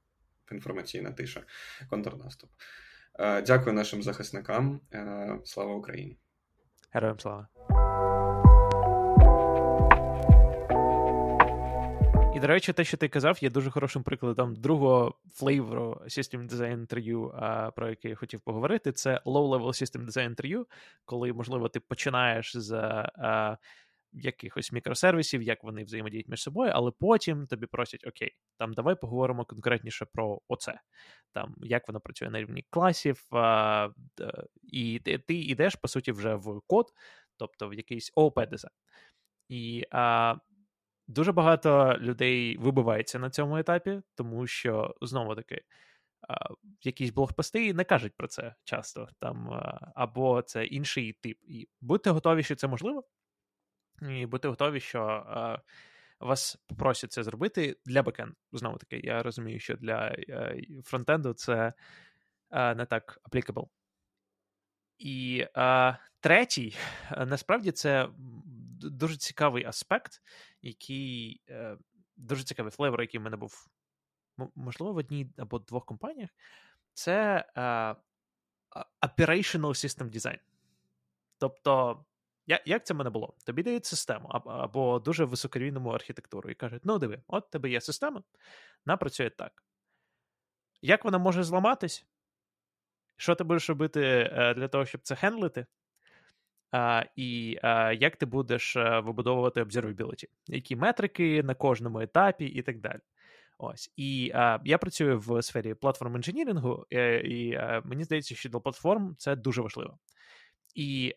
Інформаційна тиша, контрнаступ. Е, дякую нашим захисникам. Е, слава Україні! Героям слава! І, до речі, те, що ти казав, є дуже хорошим прикладом другого флейвору System Design Interview, про який я хотів поговорити. Це low-level System Design Interview, коли, можливо, ти починаєш з якихось мікросервісів, як вони взаємодіють між собою, але потім тобі просять: Окей, там давай поговоримо конкретніше про оце, там як воно працює на рівні класів, а, і ти, ти йдеш, по суті, вже в код, тобто в якийсь ООП дизайн. І а, Дуже багато людей вибивається на цьому етапі, тому що знову таки якісь блогпости не кажуть про це часто, там або це інший тип. І будьте готові, що це можливо, і будьте готові, що вас попросять це зробити для бекенду. Знову таки, я розумію, що для е, фронтенду це не так applicable. І а, третій, насправді, це дуже цікавий аспект, який е, дуже цікавий флейвор, який в мене був, можливо, в одній або двох компаніях, це е, Operational System Design. Тобто, як як це в мене було? Тобі дають систему або дуже високорівному архітектуру і кажуть: ну, диви, от тебе є система, вона працює так. Як вона може зламатись? Що ти будеш робити е, для того, щоб це хендлити? і як ти будеш е, вибудовувати observability, які метрики на кожному етапі, і так далі. Ось і я працюю в сфері платформ інженірингу, і, е, і мені здається, що для платформ це дуже важливо. І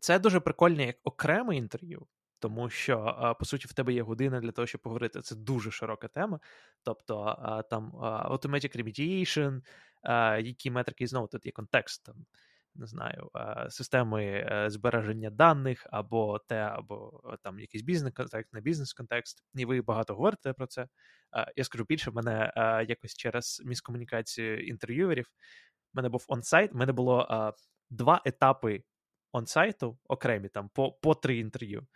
це дуже прикольне як окреме інтерв'ю, тому що, по суті, в тебе є година для того, щоб поговорити. Це дуже широка тема. Тобто а, там automatic remediation, які метрики знову тут є контекст. там, не знаю, системи е, збереження даних, або те, або е, там якийсь бізнес-контекст, не бізнес-контекст, і ви багато говорите про це. Я скажу більше, мене якось через міскомунікацію інтерв'юерів, мене був онсайт, в мене було два етапи онсайту окремі, там по по три інтерв'ю.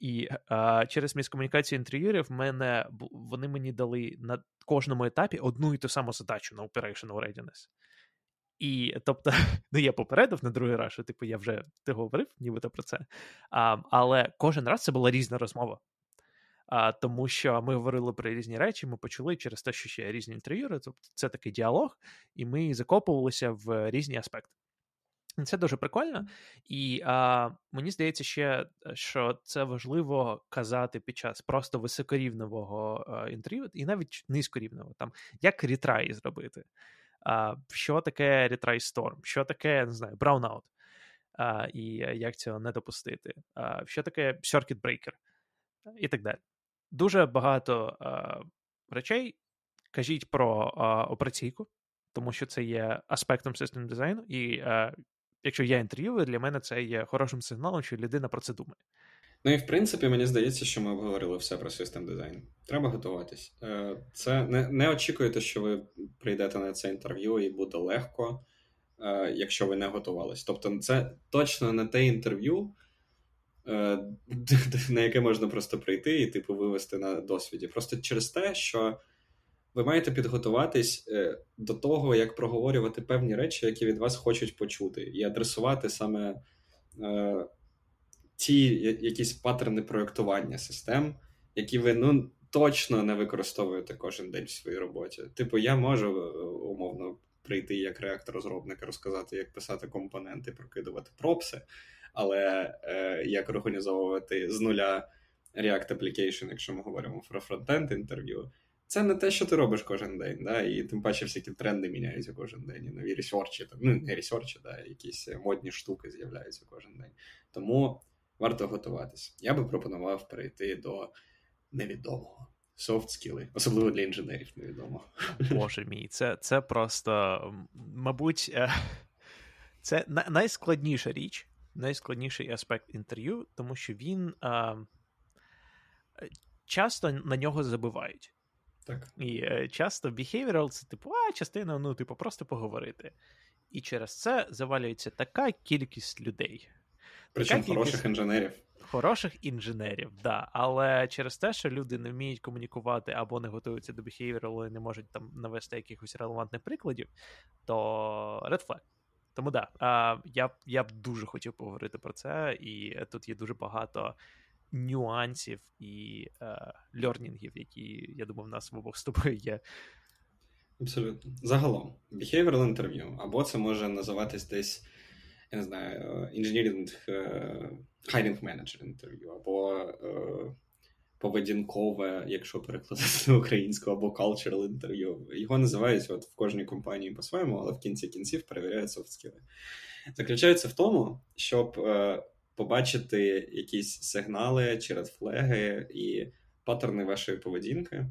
І а, через міскомунікацію інтерв'юерів мене вони мені дали на кожному етапі одну і ту саму задачу на operational readiness. І тобто, ну я попередив на другий раз, що типу я вже ти говорив, нібито про це. А, Але кожен раз це була різна розмова. А, Тому що ми говорили про різні речі, ми почули через те, що ще різні інтерв'юри, тобто це такий діалог, і ми закопувалися в різні аспекти. Це дуже прикольно, і а, мені здається, ще що це важливо казати під час просто високорівневого а, інтерв'ю, і навіть низькорівневого, там як рітрай зробити. А, що таке Retry Storm, що таке, не знаю, а, і як цього не допустити. А, Що таке circuit breaker? І так далі. Дуже багато а, речей. Кажіть про операційку, тому що це є аспектом систем дизайну, і а, якщо я інтерв'юю, для мене це є хорошим сигналом, що людина про це думає. Ну і в принципі, мені здається, що ми обговорили все про систем дизайн. Треба готуватись. Е, це не не очікуйте, що ви прийдете на це інтерв'ю і буде легко, е, якщо ви не готувались. Тобто, це точно не те інтерв'ю, е, на яке можна просто прийти і типу вивести на досвіді. Просто через те, що ви маєте підготуватись до того, як проговорювати певні речі, які від вас хочуть почути, і адресувати саме ті якісь паттерни проєктування систем, які ви ну, точно не використовуєте кожен день в своїй роботі. Типу, я можу е, умовно прийти як реактор-розробник розказати, як писати компоненти, прокидувати пропси, але е, як організовувати з нуля React Application, якщо ми говоримо про фронтенд інтерв'ю. Це не те, що ти робиш кожен день, да? і тим паче всякі тренди міняються кожен день, і нові ресерчі, ну не ресерчі, да, якісь модні штуки з'являються кожен день. Тому варто готуватись. Я би пропонував перейти до невідомого. Софт скіли, особливо для інженерів, невідомо. Боже мій, це це просто, мабуть, е, це найскладніша річ, найскладніший аспект інтерв'ю, тому що він а, часто на нього забувають. Так. І е, часто behavioral це типу, а частина, ну, типу, просто поговорити. І через це завалюється така кількість людей. Причому хороших якісь... інженерів. Хороших інженерів, да. Але через те, що люди не вміють комунікувати або не готуються до behavioral і не можуть там навести якихось релевантних прикладів, то red flag. Тому да, я я б дуже хотів поговорити про це, і тут є дуже багато нюансів і е, льорнінгів, які, я думаю, в нас в обох з тобою є. Абсолютно. Загалом, behavioral інтерв'ю, або це може називатись десь я не знаю, інженірінг хайрінг менеджер інтерв'ю, або е, поведінкове, якщо перекладати на українську, або cultural інтерв'ю. Його називають от в кожній компанії по-своєму, але в кінці кінців перевіряють софт-скіли. Заключається в тому, щоб е, побачити якісь сигнали чи редфлеги і паттерни вашої поведінки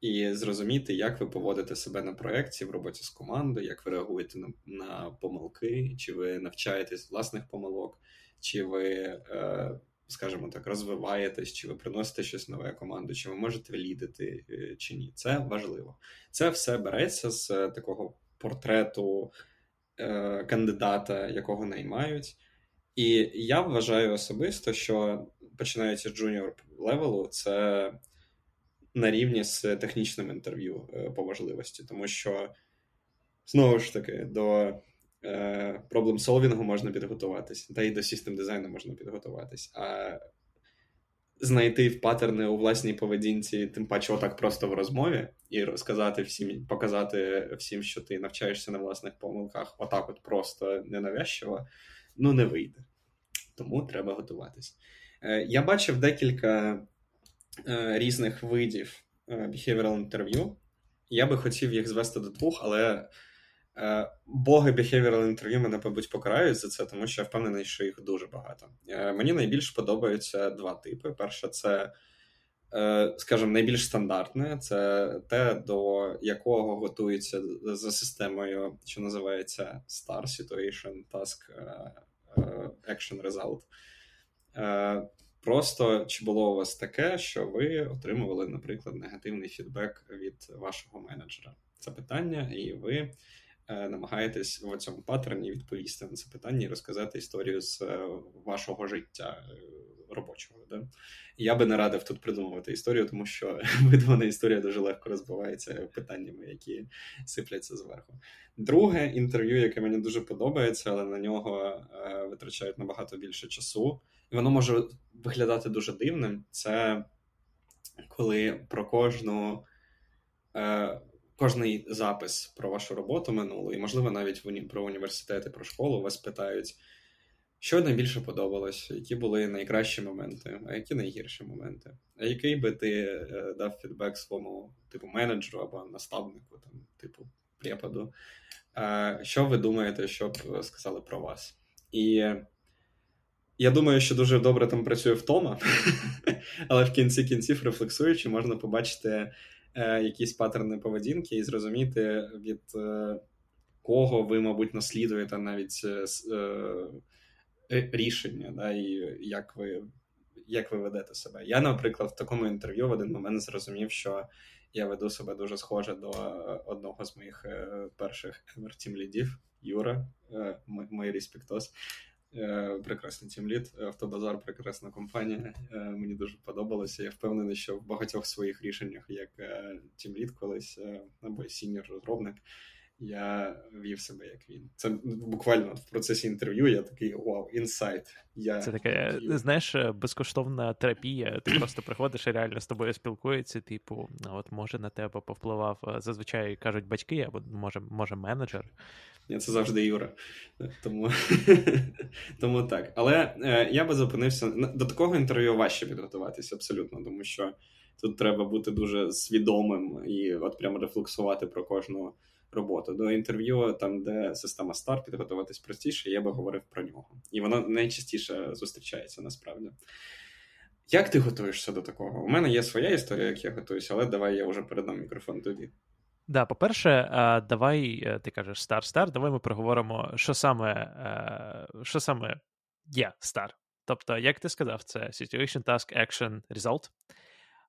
і зрозуміти, як ви поводите себе на проєкті в роботі з командою, як ви реагуєте на на помилки, чи ви навчаєтесь власних помилок, чи ви, е, скажімо так, розвиваєтесь, чи ви приносите щось нове команду, чи ви можете лідити, е, чи ні. Це важливо. Це все береться з такого портрету е, кандидата, якого наймають. І я вважаю особисто, що починаючи з джуніор левелу, це на рівні з технічним інтерв'ю е, по можливості, тому що знову ж таки до проблем солвінгу можна підготуватись, та й до систем дизайну можна підготуватись. А знайти паттерни у власній поведінці, тим паче, отак просто в розмові, і розказати всім, показати всім, що ти навчаєшся на власних помилках, отак, от просто ненав'язчиво, ну не вийде. Тому треба готуватись. Е, я бачив декілька Е, різних видів е, behavioral interview. Я би хотів їх звести до двох, але боги behavioral interview мене, мабуть, покарають за це, тому що я впевнений, що їх дуже багато. Мені найбільш подобаються два типи. Перше, це, скажімо, найбільш стандартне це те, до якого готується за системою, що називається STAR Situation Task Action Result. Просто чи було у вас таке, що ви отримували, наприклад, негативний фідбек від вашого менеджера? Це питання, і ви е, намагаєтесь в цьому паттерні відповісти на це питання і розказати історію з е, вашого життя е, робочого. Да? Я би не радив тут придумувати історію, тому що видумана історія дуже легко розбивається питаннями, які сипляться зверху. Друге інтерв'ю, яке мені дуже подобається, але на нього е, витрачають набагато більше часу і воно може виглядати дуже дивним. Це коли про кожну. Е, Кожний запис про вашу роботу минулу, і, можливо, навіть про університети, про школу вас питають, що найбільше подобалось, які були найкращі моменти, а які найгірші моменти. А який би ти е, дав фідбек своєму типу менеджеру або наставнику, там, типу препаду? Е, що ви думаєте, що б сказали про вас? І Я думаю, що дуже добре там працює втома, але в кінці кінців, рефлексуючи, можна побачити е, якісь паттерни поведінки і зрозуміти, від е, кого ви, мабуть, наслідуєте навіть е, е рішення, да, і як ви як ви ведете себе. Я, наприклад, в такому інтерв'ю в один момент зрозумів, що я веду себе дуже схоже до одного з моїх е, перших тімлідів, Юра, е, мій респектос. Е, прекрасний тімлід, автобазар, прекрасна компанія. Мені дуже подобалося. Я впевнений, що в багатьох своїх рішеннях, як тімлід колись або сіньор розробник, я вів себе як він. Це буквально в процесі інтерв'ю. Я такий wow, insight. Я Це таке, знаєш, безкоштовна терапія. Ти просто приходиш і реально з тобою спілкується. Типу, от може на тебе повпливав. Зазвичай кажуть батьки, або може, може менеджер. Ні, Це завжди Юра. Тому тому так. Але е, я би зупинився до такого інтерв'ю важче підготуватися абсолютно, тому що тут треба бути дуже свідомим і от прямо рефлексувати про кожну роботу. До інтерв'ю, там, де система Star, підготуватись простіше, я би говорив про нього. І воно найчастіше зустрічається насправді. Як ти готуєшся до такого? У мене є своя історія, як я готуюся, але давай я вже передам мікрофон тобі. Да, по-перше, давай е, ти кажеш стар-стар, давай ми проговоримо, що саме е, що саме є стар. Тобто, як ти сказав, це Situation, Task, Action, Result.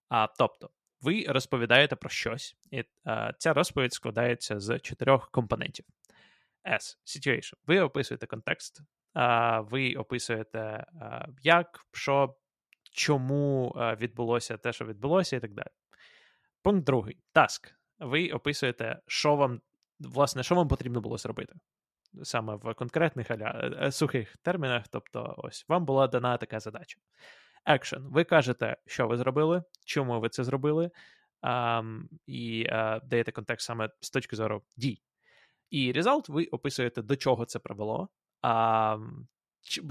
А, Тобто, ви розповідаєте про щось, і а, ця розповідь складається з чотирьох компонентів. S. Situation. Ви описуєте контекст, а, ви описуєте, а, як, що, чому відбулося те, що відбулося, і так далі. Пункт другий. Task. Ви описуєте, що вам, власне, що вам потрібно було зробити. Саме в конкретних аля, е, сухих термінах, тобто, ось вам була дана така задача. Action. Ви кажете, що ви зробили, чому ви це зробили, um, і uh, даєте контекст саме з точки зору дій. І result ви описуєте, до чого це привело, uh,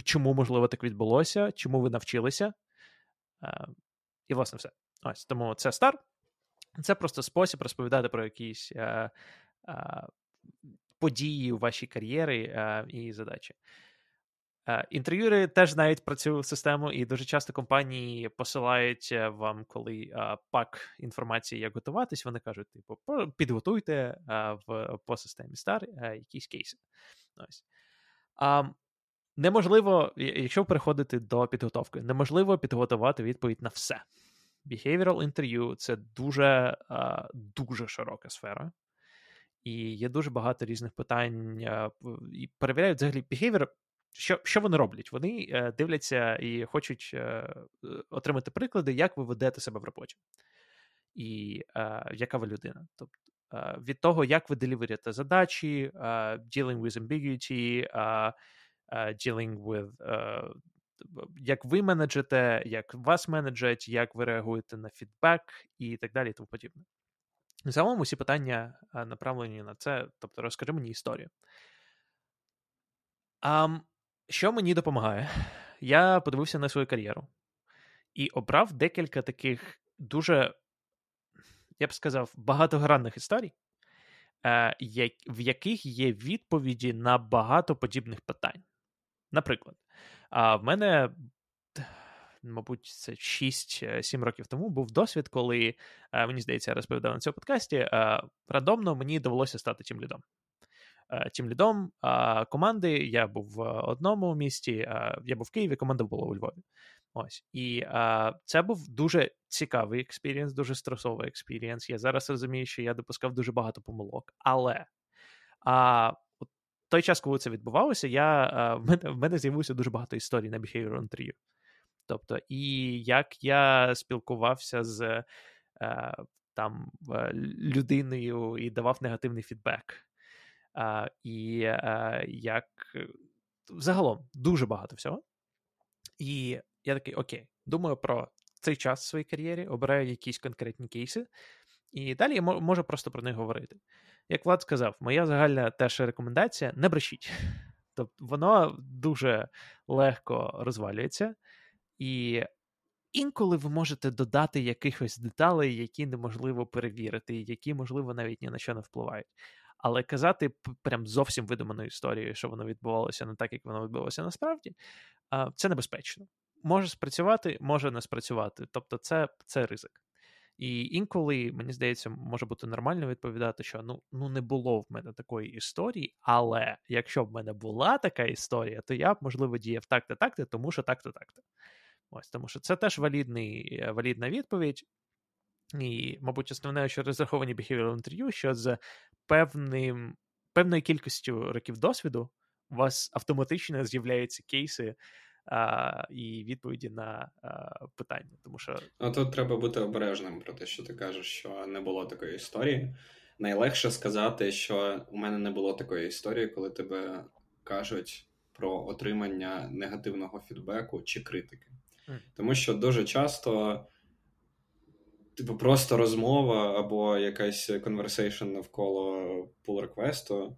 чому, можливо, так відбулося, чому ви навчилися. Uh, і, власне, все. Ось тому це стар. Це просто спосіб розповідати про якісь події у вашій кар'єрі і задачі. Е, інтерв'юри теж знають про цю систему, і дуже часто компанії посилають е, вам, коли а, пак інформації, як готуватись, вони кажуть: типу, підготуйте а, в по системі STAR а, якісь кейси. Ось. Неможливо, якщо переходити до підготовки, неможливо підготувати відповідь на все. Behavioral interview — це дуже дуже широка сфера. І є дуже багато різних питань. І перевіряють взагалі behavior що що вони роблять? Вони е, дивляться і хочуть е, отримати приклади, як ви ведете себе в роботі, і е, яка ви людина. Тобто від того, як ви деліверите задачі, е, dealing with ambiguity, е, dealing with як ви менеджете, як вас менеджать, як ви реагуєте на фідбек і так далі, і тому подібне. Загалом усі питання направлені на це, тобто розкажи мені історію. Um, що мені допомагає? Я подивився на свою кар'єру і обрав декілька таких дуже, я б сказав, багатогранних історій, е, в яких є відповіді на багато подібних питань. Наприклад, в мене, мабуть, це 6-7 років тому був досвід, коли, е, мені здається, я розповідав на цьому подкасті, е, рандомно мені довелося стати тим лідом. Е, тім лідом команди. Я був в одному місті, я був в Києві, команда була у Львові. Ось і а, це був дуже цікавий experience, дуже стресовий experience. Я зараз розумію, що я допускав дуже багато помилок. Але а, той час, коли це відбувалося, я, а, в мене в мене з'явилося дуже багато історій на Behavioral Interview. Тобто, і як я спілкувався з а, там людиною і давав негативний фідбек і а, як загалом дуже багато всього. І я такий: окей, думаю про цей час в своїй кар'єрі, обираю якісь конкретні кейси, і далі я можу просто про них говорити. Як Влад сказав, моя загальна теж рекомендація: не брешіть. Тобто воно дуже легко розвалюється, і інколи ви можете додати якихось деталей, які неможливо перевірити, які, можливо, навіть ні на що не впливають. Але казати прям зовсім видуману історію, що воно відбувалося не так, як воно відбувалося насправді, це небезпечно. Може спрацювати, може не спрацювати. Тобто, це, це ризик. І інколи, мені здається, може бути нормально відповідати, що ну ну не було в мене такої історії, але якщо б в мене була така історія, то я б, можливо, діяв так-то, так-то, тому що так-то, так-то. Ось тому що це теж валідний, е, валідна відповідь. І, мабуть, основне, що розраховані behavioral інтерв'ю, що з певним, певною кількістю років досвіду у вас автоматично з'являються кейси а, і відповіді на а, питання. Тому що Ну, тут треба бути обережним про те, що ти кажеш, що не було такої історії. Найлегше сказати, що у мене не було такої історії, коли тебе кажуть про отримання негативного фідбеку чи критики. Mm. Тому що дуже часто. Типу, просто розмова або якась conversation навколо pull реквесту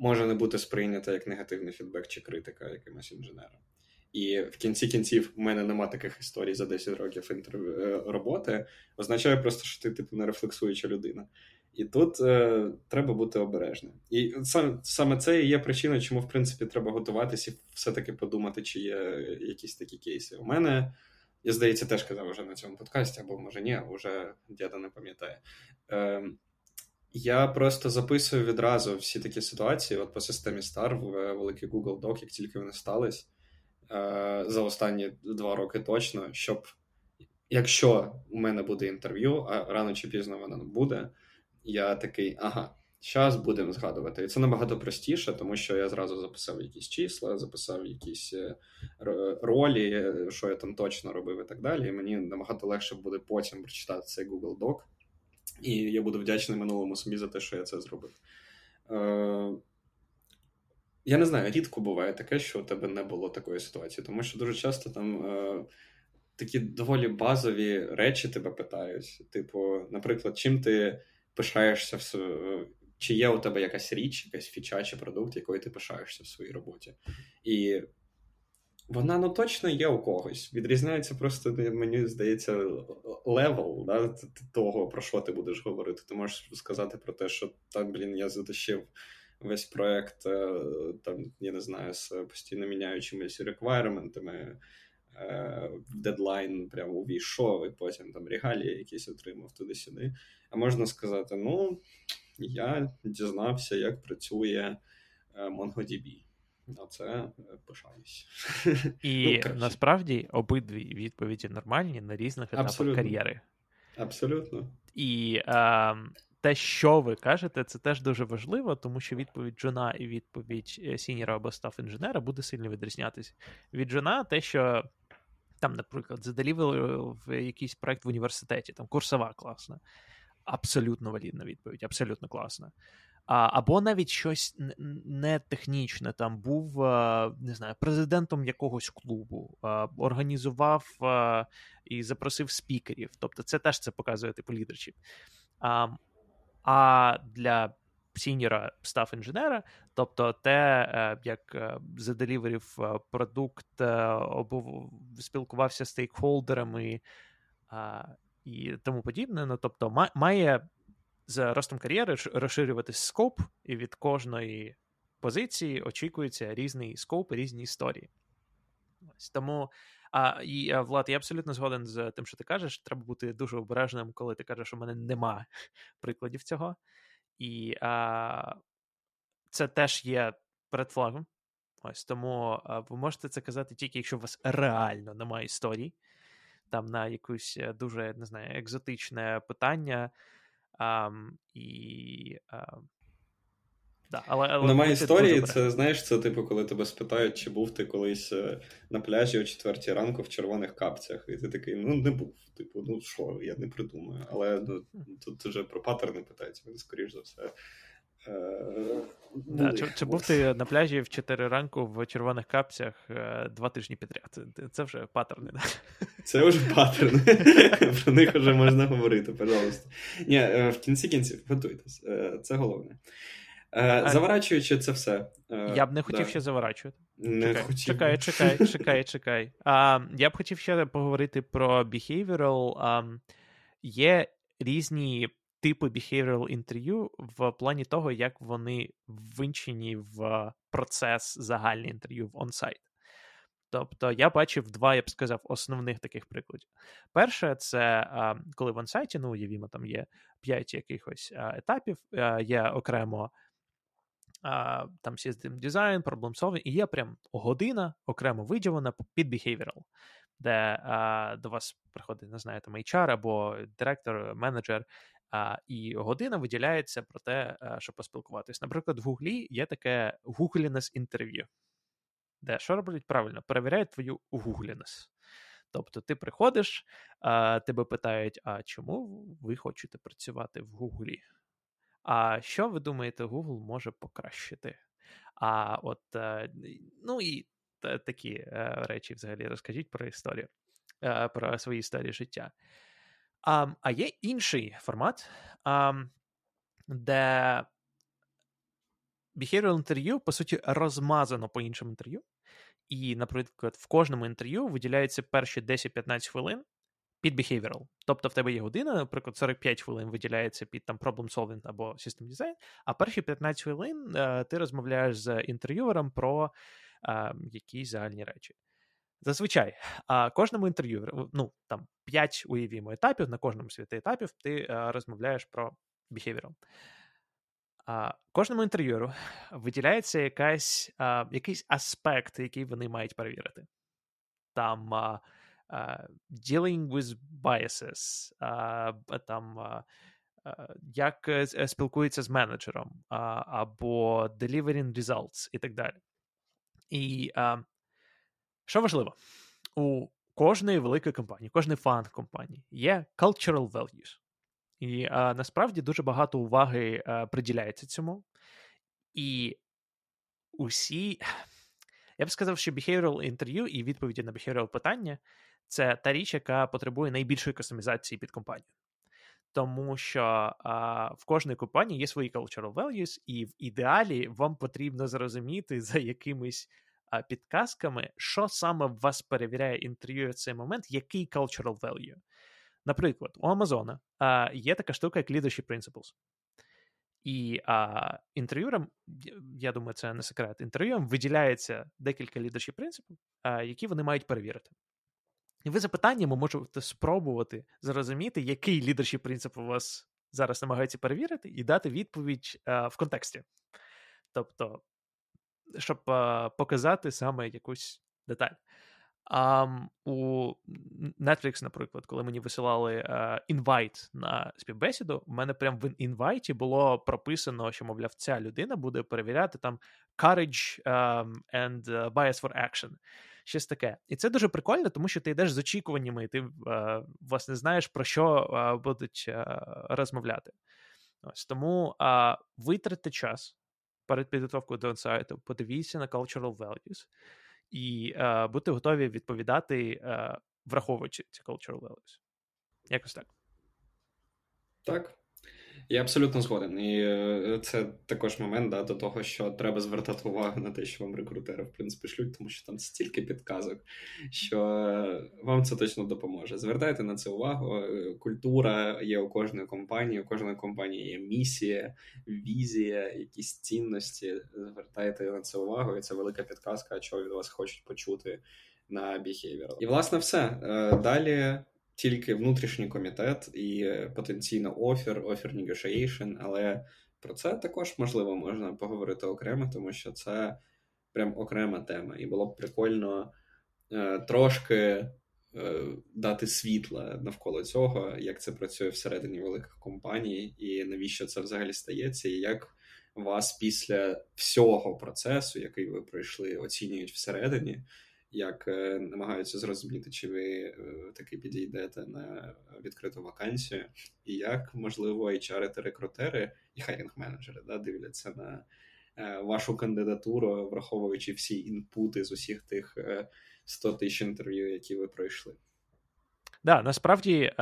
може не бути сприйнята як негативний фідбек чи критика якимось інженером. І в кінці кінців у мене нема таких історій за 10 років інтерв'ю е, роботи. Означає просто, що ти типу не рефлексуюча людина. І тут е, треба бути обережним. І сам, саме це і є причиною, чому в принципі треба готуватися і все-таки подумати, чи є якісь такі кейси. У мене, я здається, теж казав вже на цьому подкасті, або може ні, вже діда не пам'ятає. Е, я просто записую відразу всі такі ситуації, от по системі Star в великий Google Doc, як тільки вони стались. Е, за останні два роки точно, щоб якщо у мене буде інтерв'ю, а рано чи пізно воно буде, я такий, ага, зараз будемо згадувати. І це набагато простіше, тому що я зразу записав якісь числа, записав якісь е, ролі, що я там точно робив і так далі. І мені набагато легше буде потім прочитати цей Google Doc, і я буду вдячний минулому собі за те, що я це зробив. Е, я не знаю, рідко буває таке, що у тебе не було такої ситуації, тому що дуже часто там е, такі доволі базові речі тебе питають. Типу, наприклад, чим ти пишаєшся в чи є у тебе якась річ, якась фіча чи продукт, якою ти пишаєшся в своїй роботі. І вона ну точно є у когось. Відрізняється просто, мені здається, левел да, того, про що ти будеш говорити. Ти можеш сказати про те, що так, блін, я затащив весь проект, е, там, я не знаю, з постійно міняючимися реквайрментами, в дедлайн прямо увійшов, і потім там регалії якісь отримав туди-сюди. А можна сказати: ну, я дізнався, як працює е, MongoDB. На це пишаюсь. І ну, насправді обидві відповіді нормальні на різних етапах Абсолютно. кар'єри. Абсолютно. І е, те, що ви кажете, це теж дуже важливо, тому що відповідь Джона і відповідь е, сіньора або став інженера буде сильно відрізнятися. Від Джона те, що там, наприклад, заделівили в якийсь проект в університеті, там курсова класна. Абсолютно валідна відповідь, абсолютно класна. А, Або навіть щось не технічне. Там був не знаю, президентом якогось клубу, організував і запросив спікерів. Тобто, це теж це показує типу лідершіп. А для сіньора став інженера, тобто те, е, як е, заделіверів е, продукт, спілкувався з стейкхолдерами і тому подібне. Ну, тобто, має з ростом кар'єри розширюватись скоп, і від кожної позиції очікується різний скоп різні історії. Ось Тому а, і Влад, я абсолютно згоден з тим, що ти кажеш. Треба бути дуже обережним, коли ти кажеш, що в мене нема прикладів цього. І а, це теж є предфлагом. Ось тому а, ви можете це казати тільки, якщо у вас реально немає історії, там на якусь е, дуже не знаю, екзотичне питання. А, і а, Да, але, але Немає історії, це знаєш, це типу, коли тебе спитають, чи був ти колись е, на пляжі о четвертій ранку в червоних капцях, і ти такий, ну не був. Типу, ну що, я не придумаю. Але ну, тут вже про паттерни питають, скоріш за все. Е, да, чи, чи був ти на пляжі в 4 ранку в червоних капцях е, два тижні підряд? Це вже паттерни. Да? Це вже паттерни. Про них вже можна говорити, пожалуйста. Ні, в кінці кінців готуйтесь. Це головне. Е, Заворачуючи це все. Е, Я б не хотів да. ще заворачувати. Не чекай, хотів. чекай, чекай, чекай, чекай. А, Я б хотів ще поговорити про behavioral. А, Є різні типи behavioral інтерв'ю в плані того, як вони винчені в процес загальне інтерв'ю в онсайт. Тобто я бачив два, я б сказав, основних таких прикладів. Перше, це коли в онсайті, ну, уявімо, там є п'ять якихось етапів, є окремо там system design, problem solving, і є прям година окремо виділена під behavioral, де до вас приходить, не знаю, там HR або директор, менеджер, і година виділяється про те, щоб поспілкуватись. Наприклад, в Гуглі є таке Googliness інтерв'ю, де що роблять правильно, перевіряють твою гуглінес. Тобто ти приходиш, тебе питають, а чому ви хочете працювати в Гуглі? А що ви думаєте, Google може покращити? А от, ну і такі речі взагалі розкажіть про історію, про свої історії життя. А а є інший формат, де behavioral інтерв'ю, по суті, розмазано по іншому інтерв'ю. І, наприклад, в кожному інтерв'ю виділяються перші 10-15 хвилин під behavioral. Тобто в тебе є година, наприклад, 45 хвилин виділяється під там problem solving або system design, а перші 15 хвилин е, ти розмовляєш з інтерв'юером про е, якісь загальні речі. Зазвичай, кожному інтерв'ю, ну там 5 уявімо етапів, на кожному світі етапів ти е, розмовляєш про behavioral. А, Кожному інтерв'юеру виділяється якась, а, якийсь аспект, який вони мають перевірити. Там а, dealing with biases, там як спілкується з менеджером, або delivering results і так далі. І що важливо, у кожної великої компанії, кожної фан компанії є cultural values. І а, насправді дуже багато уваги а, приділяється цьому. І усі, я б сказав, що behavioral інтерв'ю і відповіді на behavioral питання це та річ, яка потребує найбільшої кастомізації під компанію. Тому що а, в кожній компанії є свої cultural values, і в ідеалі вам потрібно зрозуміти за якимись а, підказками, що саме вас перевіряє інтерв'ю в цей момент, який cultural value. Наприклад, у Амазона є така штука, як leadership principles. І а, інтерв'юрам, я думаю, це не секрет. Інтерв'юрам виділяється декілька leadership принципів, а, які вони мають перевірити. І ви запитаннями можете спробувати зрозуміти, який лідершіп принцип у вас зараз намагається перевірити, і дати відповідь а, в контексті. Тобто, щоб показати саме якусь деталь. А у Netflix, наприклад, коли мені висилали uh, інвайт на співбесіду, у мене прямо в інвайті було прописано, що, мовляв, ця людина буде перевіряти там courage um, and uh, bias for action щось таке. І це дуже прикольно, тому що ти йдеш з очікуваннями, і ти е, власне знаєш, про що е, будуть е, розмовляти. Ось Тому витратьте час перед підготовкою до сайту, подивіться на cultural values і бути готові відповідати, враховуючи ці cultural values. Якось так. Так. Я абсолютно згоден. І е, це також момент да, до того, що треба звертати увагу на те, що вам рекрутери в принципі шлють, тому що там стільки підказок, що вам це точно допоможе. Звертайте на це увагу. Е, культура є у кожної компанії, у кожної компанії є місія, візія, якісь цінності. Звертайте на це увагу, і це велика підказка, що від вас хочуть почути на behavior. І власне все е, далі тільки внутрішній комітет і потенційно офер, офер negotiation, але про це також можливо можна поговорити окремо, тому що це прям окрема тема. І було б прикольно е, трошки е, дати світла навколо цього, як це працює всередині великих компаній, і навіщо це взагалі стається, і як вас після всього процесу, який ви пройшли, оцінюють всередині як е, намагаються зрозуміти, чи ви е, таки підійдете на відкриту вакансію, і як можливо HR та рекрутери і хайрінг менеджери да, дивляться на е, вашу кандидатуру, враховуючи всі інпути з усіх тих 100 тисяч інтерв'ю, які ви пройшли. Да, насправді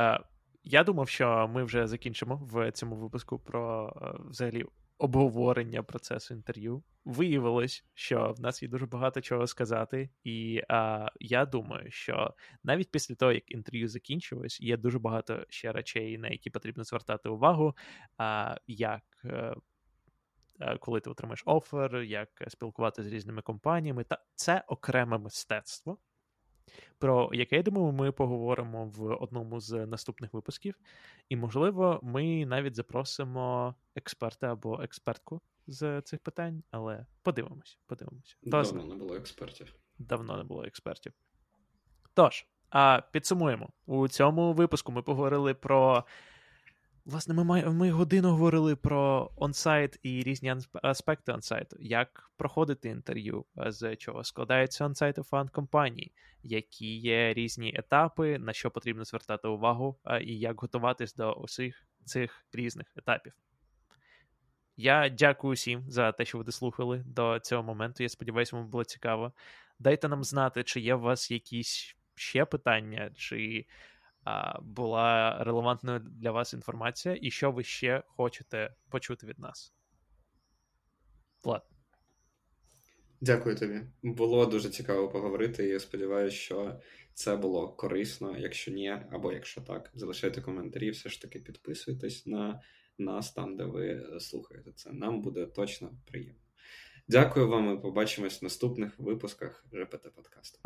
я думав, що ми вже закінчимо в цьому випуску про взагалі обговорення процесу інтерв'ю. Виявилось, що в нас є дуже багато чого сказати, і а, я думаю, що навіть після того, як інтерв'ю закінчилось, є дуже багато ще речей, на які потрібно звертати увагу, а, як. Е, е, коли ти отримаєш офер, як спілкуватися з різними компаніями, та це окреме мистецтво, про яке я думаю, ми поговоримо в одному з наступних випусків. І, можливо, ми навіть запросимо експерта або експертку з цих питань, але подивимось, подивимось. Давно не було експертів. Давно не було експертів. Тож, а підсумуємо. У цьому випуску ми поговорили про Власне, ми ми годину говорили про онсайт і різні аспекти онсайту, як проходити інтерв'ю, з чого складається онсайт у фан компанії, які є різні етапи, на що потрібно звертати увагу, і як готуватись до усіх цих різних етапів. Я дякую всім за те, що ви дослухали до цього моменту. Я сподіваюся, вам було цікаво. Дайте нам знати, чи є у вас якісь ще питання, чи була релевантною для вас інформація, і що ви ще хочете почути від нас. Влад. Дякую тобі. Було дуже цікаво поговорити, і я сподіваюся, що це було корисно. Якщо ні, або якщо так, залишайте коментарі, все ж таки підписуйтесь на нас там, де ви слухаєте це. Нам буде точно приємно. Дякую вам і побачимось в наступних випусках ЖПТ подкасту.